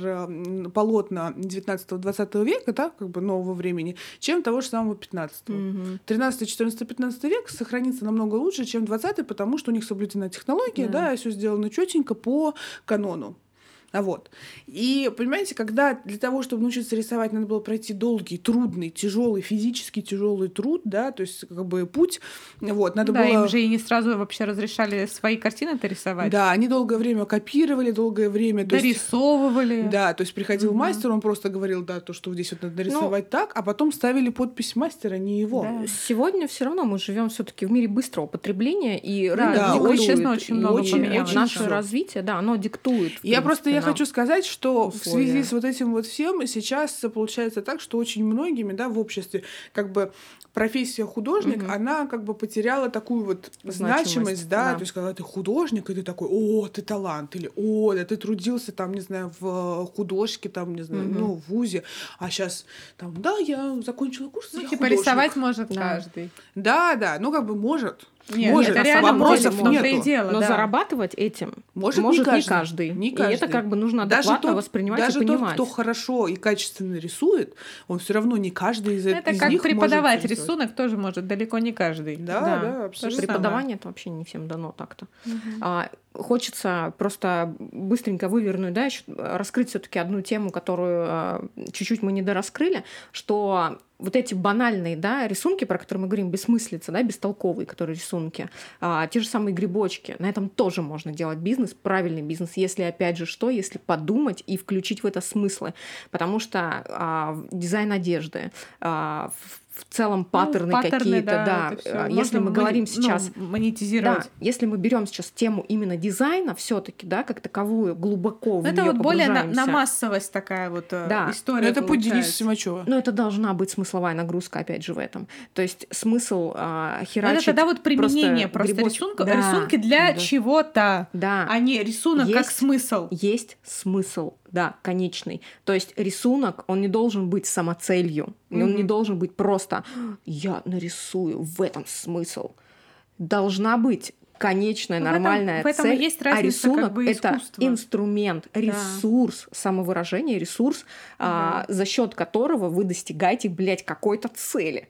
полотна 19-20 века, да, как бы нового времени, чем того же самого 15 -го. 13, 14, 15 век сохранится намного лучше, чем 20 потому что у них соблюдена технология, да, да все сделано четенько по канону. А вот. И, понимаете, когда для того, чтобы научиться рисовать, надо было пройти долгий, трудный, тяжелый, физически тяжелый труд, да, то есть как бы путь, вот, надо да, было... им же и не сразу вообще разрешали свои картины-то рисовать. Да, они долгое время копировали, долгое время... Дорисовывали. Есть, да, то есть приходил угу. мастер, он просто говорил, да, то, что здесь вот надо нарисовать ну, так, а потом ставили подпись мастера, не его. Да. Сегодня все равно мы живем все-таки в мире быстрого потребления, и да, рынок да, диктует, очень, очень много очень, поменялось. Наше развитие, да, оно диктует. Я просто, я хочу сказать, что условия. в связи с вот этим вот всем сейчас получается так, что очень многими, да, в обществе как бы профессия художник, угу. она как бы потеряла такую вот значимость, значимость да? да, то есть когда ты художник, и ты такой, о, ты талант, или о, да, ты трудился там, не знаю, в художке, там, не знаю, угу. ну, в ВУЗе, а сейчас там, да, я закончила курс, ну, я типа художник. рисовать может да. каждый. Да, да, ну как бы может, нет, может, это реально вопросов может, нету. И дело, но да. зарабатывать этим может, может не, каждый. не каждый. И это как бы нужно адекватно даже тот, воспринимать даже и понимать. Даже тот, кто хорошо и качественно рисует, он все равно не каждый из, это из как них преподавать может рисунок тоже может далеко не каждый. Да, да, да абсолютно. Преподавание это вообще не всем дано так-то. Угу. А, хочется просто быстренько вывернуть, да, раскрыть все-таки одну тему, которую а, чуть-чуть мы не дораскрыли, что вот эти банальные да, рисунки, про которые мы говорим, бессмыслица, да, бестолковые, которые рисунки, а, те же самые грибочки, на этом тоже можно делать бизнес, правильный бизнес, если, опять же, что, если подумать и включить в это смыслы, потому что а, дизайн одежды, а, в целом ну, паттерны, ну, паттерны какие-то, да. да. Если мы говорим сейчас, ну, монетизировать. Да, если мы берем сейчас тему именно дизайна, все-таки, да, как таковую глубоко в Это вот более на, на массовость такая вот э, да. история. Но это путь Дениса Симачева. Но это должна быть смысловая нагрузка, опять же, в этом. То есть смысл а, херачить. Это тогда вот применение просто, просто рисунка, да. рисунки для да. чего-то, да. а не рисунок есть, как смысл. Есть смысл да, конечный. То есть рисунок, он не должен быть самоцелью, mm-hmm. он не должен быть просто «я нарисую, в этом смысл». Должна быть конечная, в нормальная этом, цель, в этом есть разница, а рисунок как бы это инструмент, ресурс, да. самовыражение, ресурс, да. а, за счет которого вы достигаете, блядь, какой-то цели.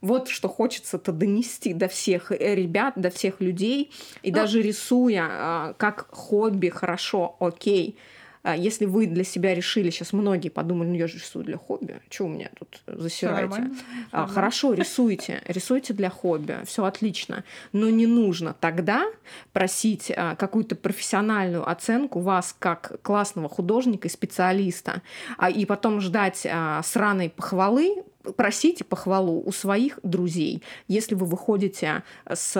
Вот что хочется-то донести до всех э, ребят, до всех людей. И ну, даже рисуя а, как хобби, хорошо, окей. А если вы для себя решили, сейчас многие подумали, ну я же рисую для хобби, что у меня тут засираете? А, хорошо, рисуйте, рисуйте для хобби, все отлично, но не нужно тогда просить а, какую-то профессиональную оценку вас как классного художника и специалиста, а, и потом ждать а, сраной похвалы, просите похвалу у своих друзей. Если вы выходите с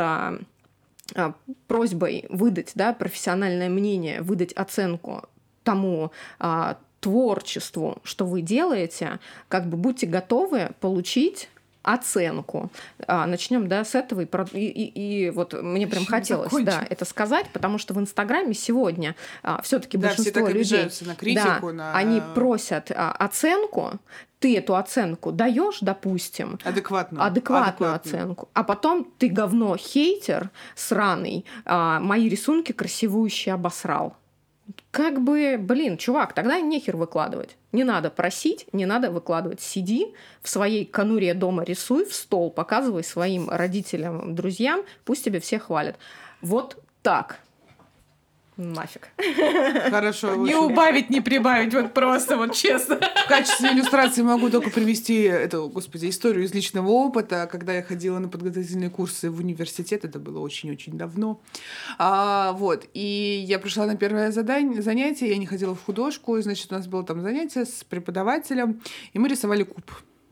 а, просьбой выдать да, профессиональное мнение, выдать оценку тому а, творчеству, что вы делаете, как бы будьте готовы получить оценку. А, начнем да, с этого. И, и, и, вот мне прям хотелось да, это сказать, потому что в Инстаграме сегодня а, все-таки да, большинство все людей на критику, да, на... они просят а, оценку, ты эту оценку даешь, допустим, адекватную, адекватную, адекватную оценку, а потом ты говно хейтер сраный, а, мои рисунки красивущие обосрал как бы, блин, чувак, тогда нехер выкладывать. Не надо просить, не надо выкладывать. Сиди в своей конуре дома, рисуй в стол, показывай своим родителям, друзьям, пусть тебя все хвалят. Вот так. Нафиг. Хорошо. Не убавить, не прибавить, вот просто, вот честно. В качестве иллюстрации могу только привести эту, господи, историю из личного опыта, когда я ходила на подготовительные курсы в университет, это было очень-очень давно. А, вот, и я пришла на первое задание, занятие, я не ходила в художку, и, значит, у нас было там занятие с преподавателем, и мы рисовали куб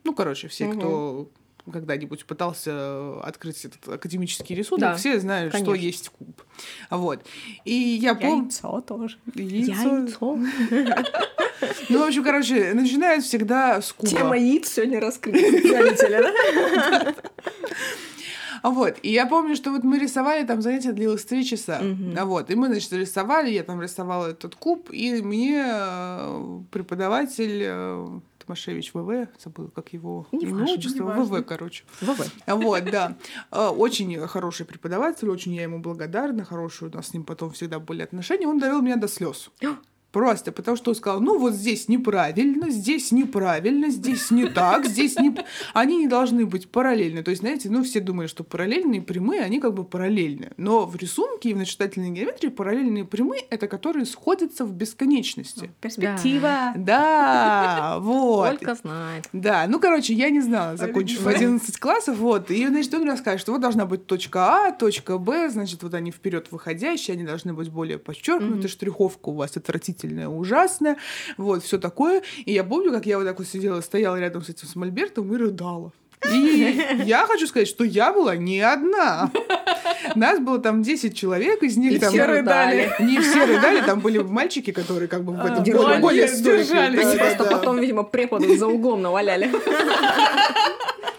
Ну, короче, все, Мгм. кто когда-нибудь пытался открыть этот академический рисунок, Да, все знают, что конечно. есть куб. Вот. И я помню... Яйцо тоже. Яйцо. Ну, в общем, короче, начинают всегда с куба. Тема яиц сегодня раскрыта. Заметили, да? Вот, и я помню, что вот мы рисовали, там занятие длилось три часа. А вот, и мы, значит, рисовали, я там рисовала этот куб, и мне э, преподаватель Томашевич ВВ, забыла, как его Не имя, важно, отчество, не. ВВ, короче. ВВ. А Вот, да. Э, Очень хороший преподаватель, очень я ему благодарна, хорошие у нас с ним потом всегда были отношения. Он довел меня до слез. Просто потому что он сказал, ну вот здесь неправильно, здесь неправильно, здесь не так, здесь не... Они не должны быть параллельны. То есть, знаете, ну все думали, что параллельные прямые, они как бы параллельны. Но в рисунке и в начитательной геометрии параллельные прямые — это которые сходятся в бесконечности. Перспектива. Да, вот. Только знает. Да, ну, короче, я не знала, закончив 11 классов, вот, и, значит, он рассказывает, что вот должна быть точка А, точка Б, значит, вот они вперед выходящие, они должны быть более подчеркнуты, штриховка у вас отвратительная, ужасная, вот, все такое. И я помню, как я вот так вот сидела, стояла рядом с этим с Мольбертом и рыдала. И я хочу сказать, что я была не одна. Нас было там 10 человек, из них И там... все рыдали. Не все рыдали, там были мальчики, которые как бы в этом держались. более стойкие. Они Да, просто да. потом, видимо, преподы за углом наваляли.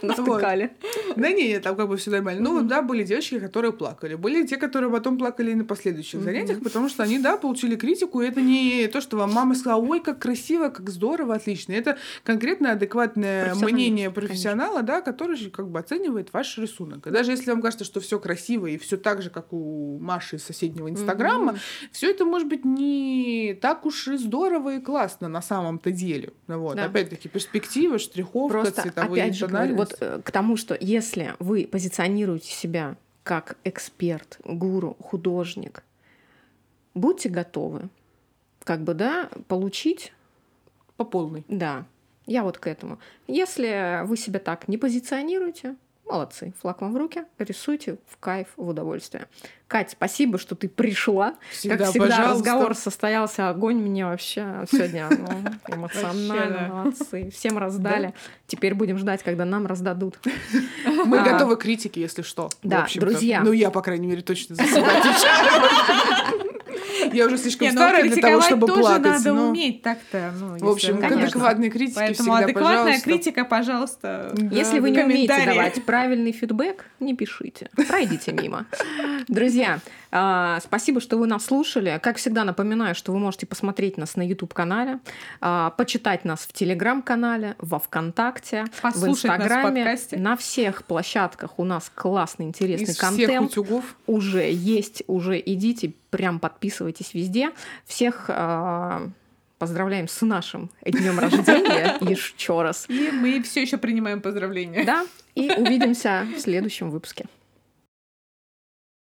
Навтыкали. Да не, не, там как бы все нормально. Ну, вот, да, были девочки, которые плакали. Были те, которые потом плакали и на последующих занятиях, потому что они, да, получили критику. И это не то, что вам мама сказала, ой, как красиво, как здорово, отлично. Это конкретно адекватное мнение профессионала, да, который же как бы оценивает ваш рисунок. И даже если вам кажется, что все красиво и все так же, как у Маши из соседнего инстаграма, все это может быть не так уж и здорово и классно на самом-то деле. Вот. Опять-таки, перспектива, штриховка, Просто, цветовые опять же, говорю, тональности. Вот э, к тому, что если вы позиционируете себя как эксперт, гуру, художник, будьте готовы, как бы, да, получить, по полной. да, я вот к этому. Если вы себя так не позиционируете, молодцы, флаг вам в руки, рисуйте в кайф, в удовольствие. Кать, спасибо, что ты пришла. Всегда, как всегда, пожалуйста. разговор состоялся огонь мне вообще сегодня ну, эмоционально, да. молодцы. Всем раздали. Теперь будем ждать, когда нам раздадут. Мы А. готовы к критике, если что. Да, друзья. Ну, я, по крайней мере, точно за себя отвечаю. Я уже слишком Не, ну, старая для того, чтобы тоже плакать. надо но- уметь так-то. Ну, В общем, к Конечно. адекватной критике Поэтому всегда, адекватная пожалуйста. критика, пожалуйста. Да. Если вы не умеете давать правильный фидбэк, не пишите. Пройдите мимо. Друзья, спасибо, что вы нас слушали. Как всегда, напоминаю, что вы можете посмотреть нас на YouTube-канале, а, почитать нас в Телеграм-канале, во Вконтакте, в Послушать нас в Инстаграме. подкасте. На всех площадках у нас классный, интересный Из всех контент. утюгов. Уже есть, уже идите, прям подписывайтесь везде. Всех а, поздравляем с нашим днем рождения еще раз. И мы все еще принимаем поздравления. Да, и увидимся в следующем выпуске.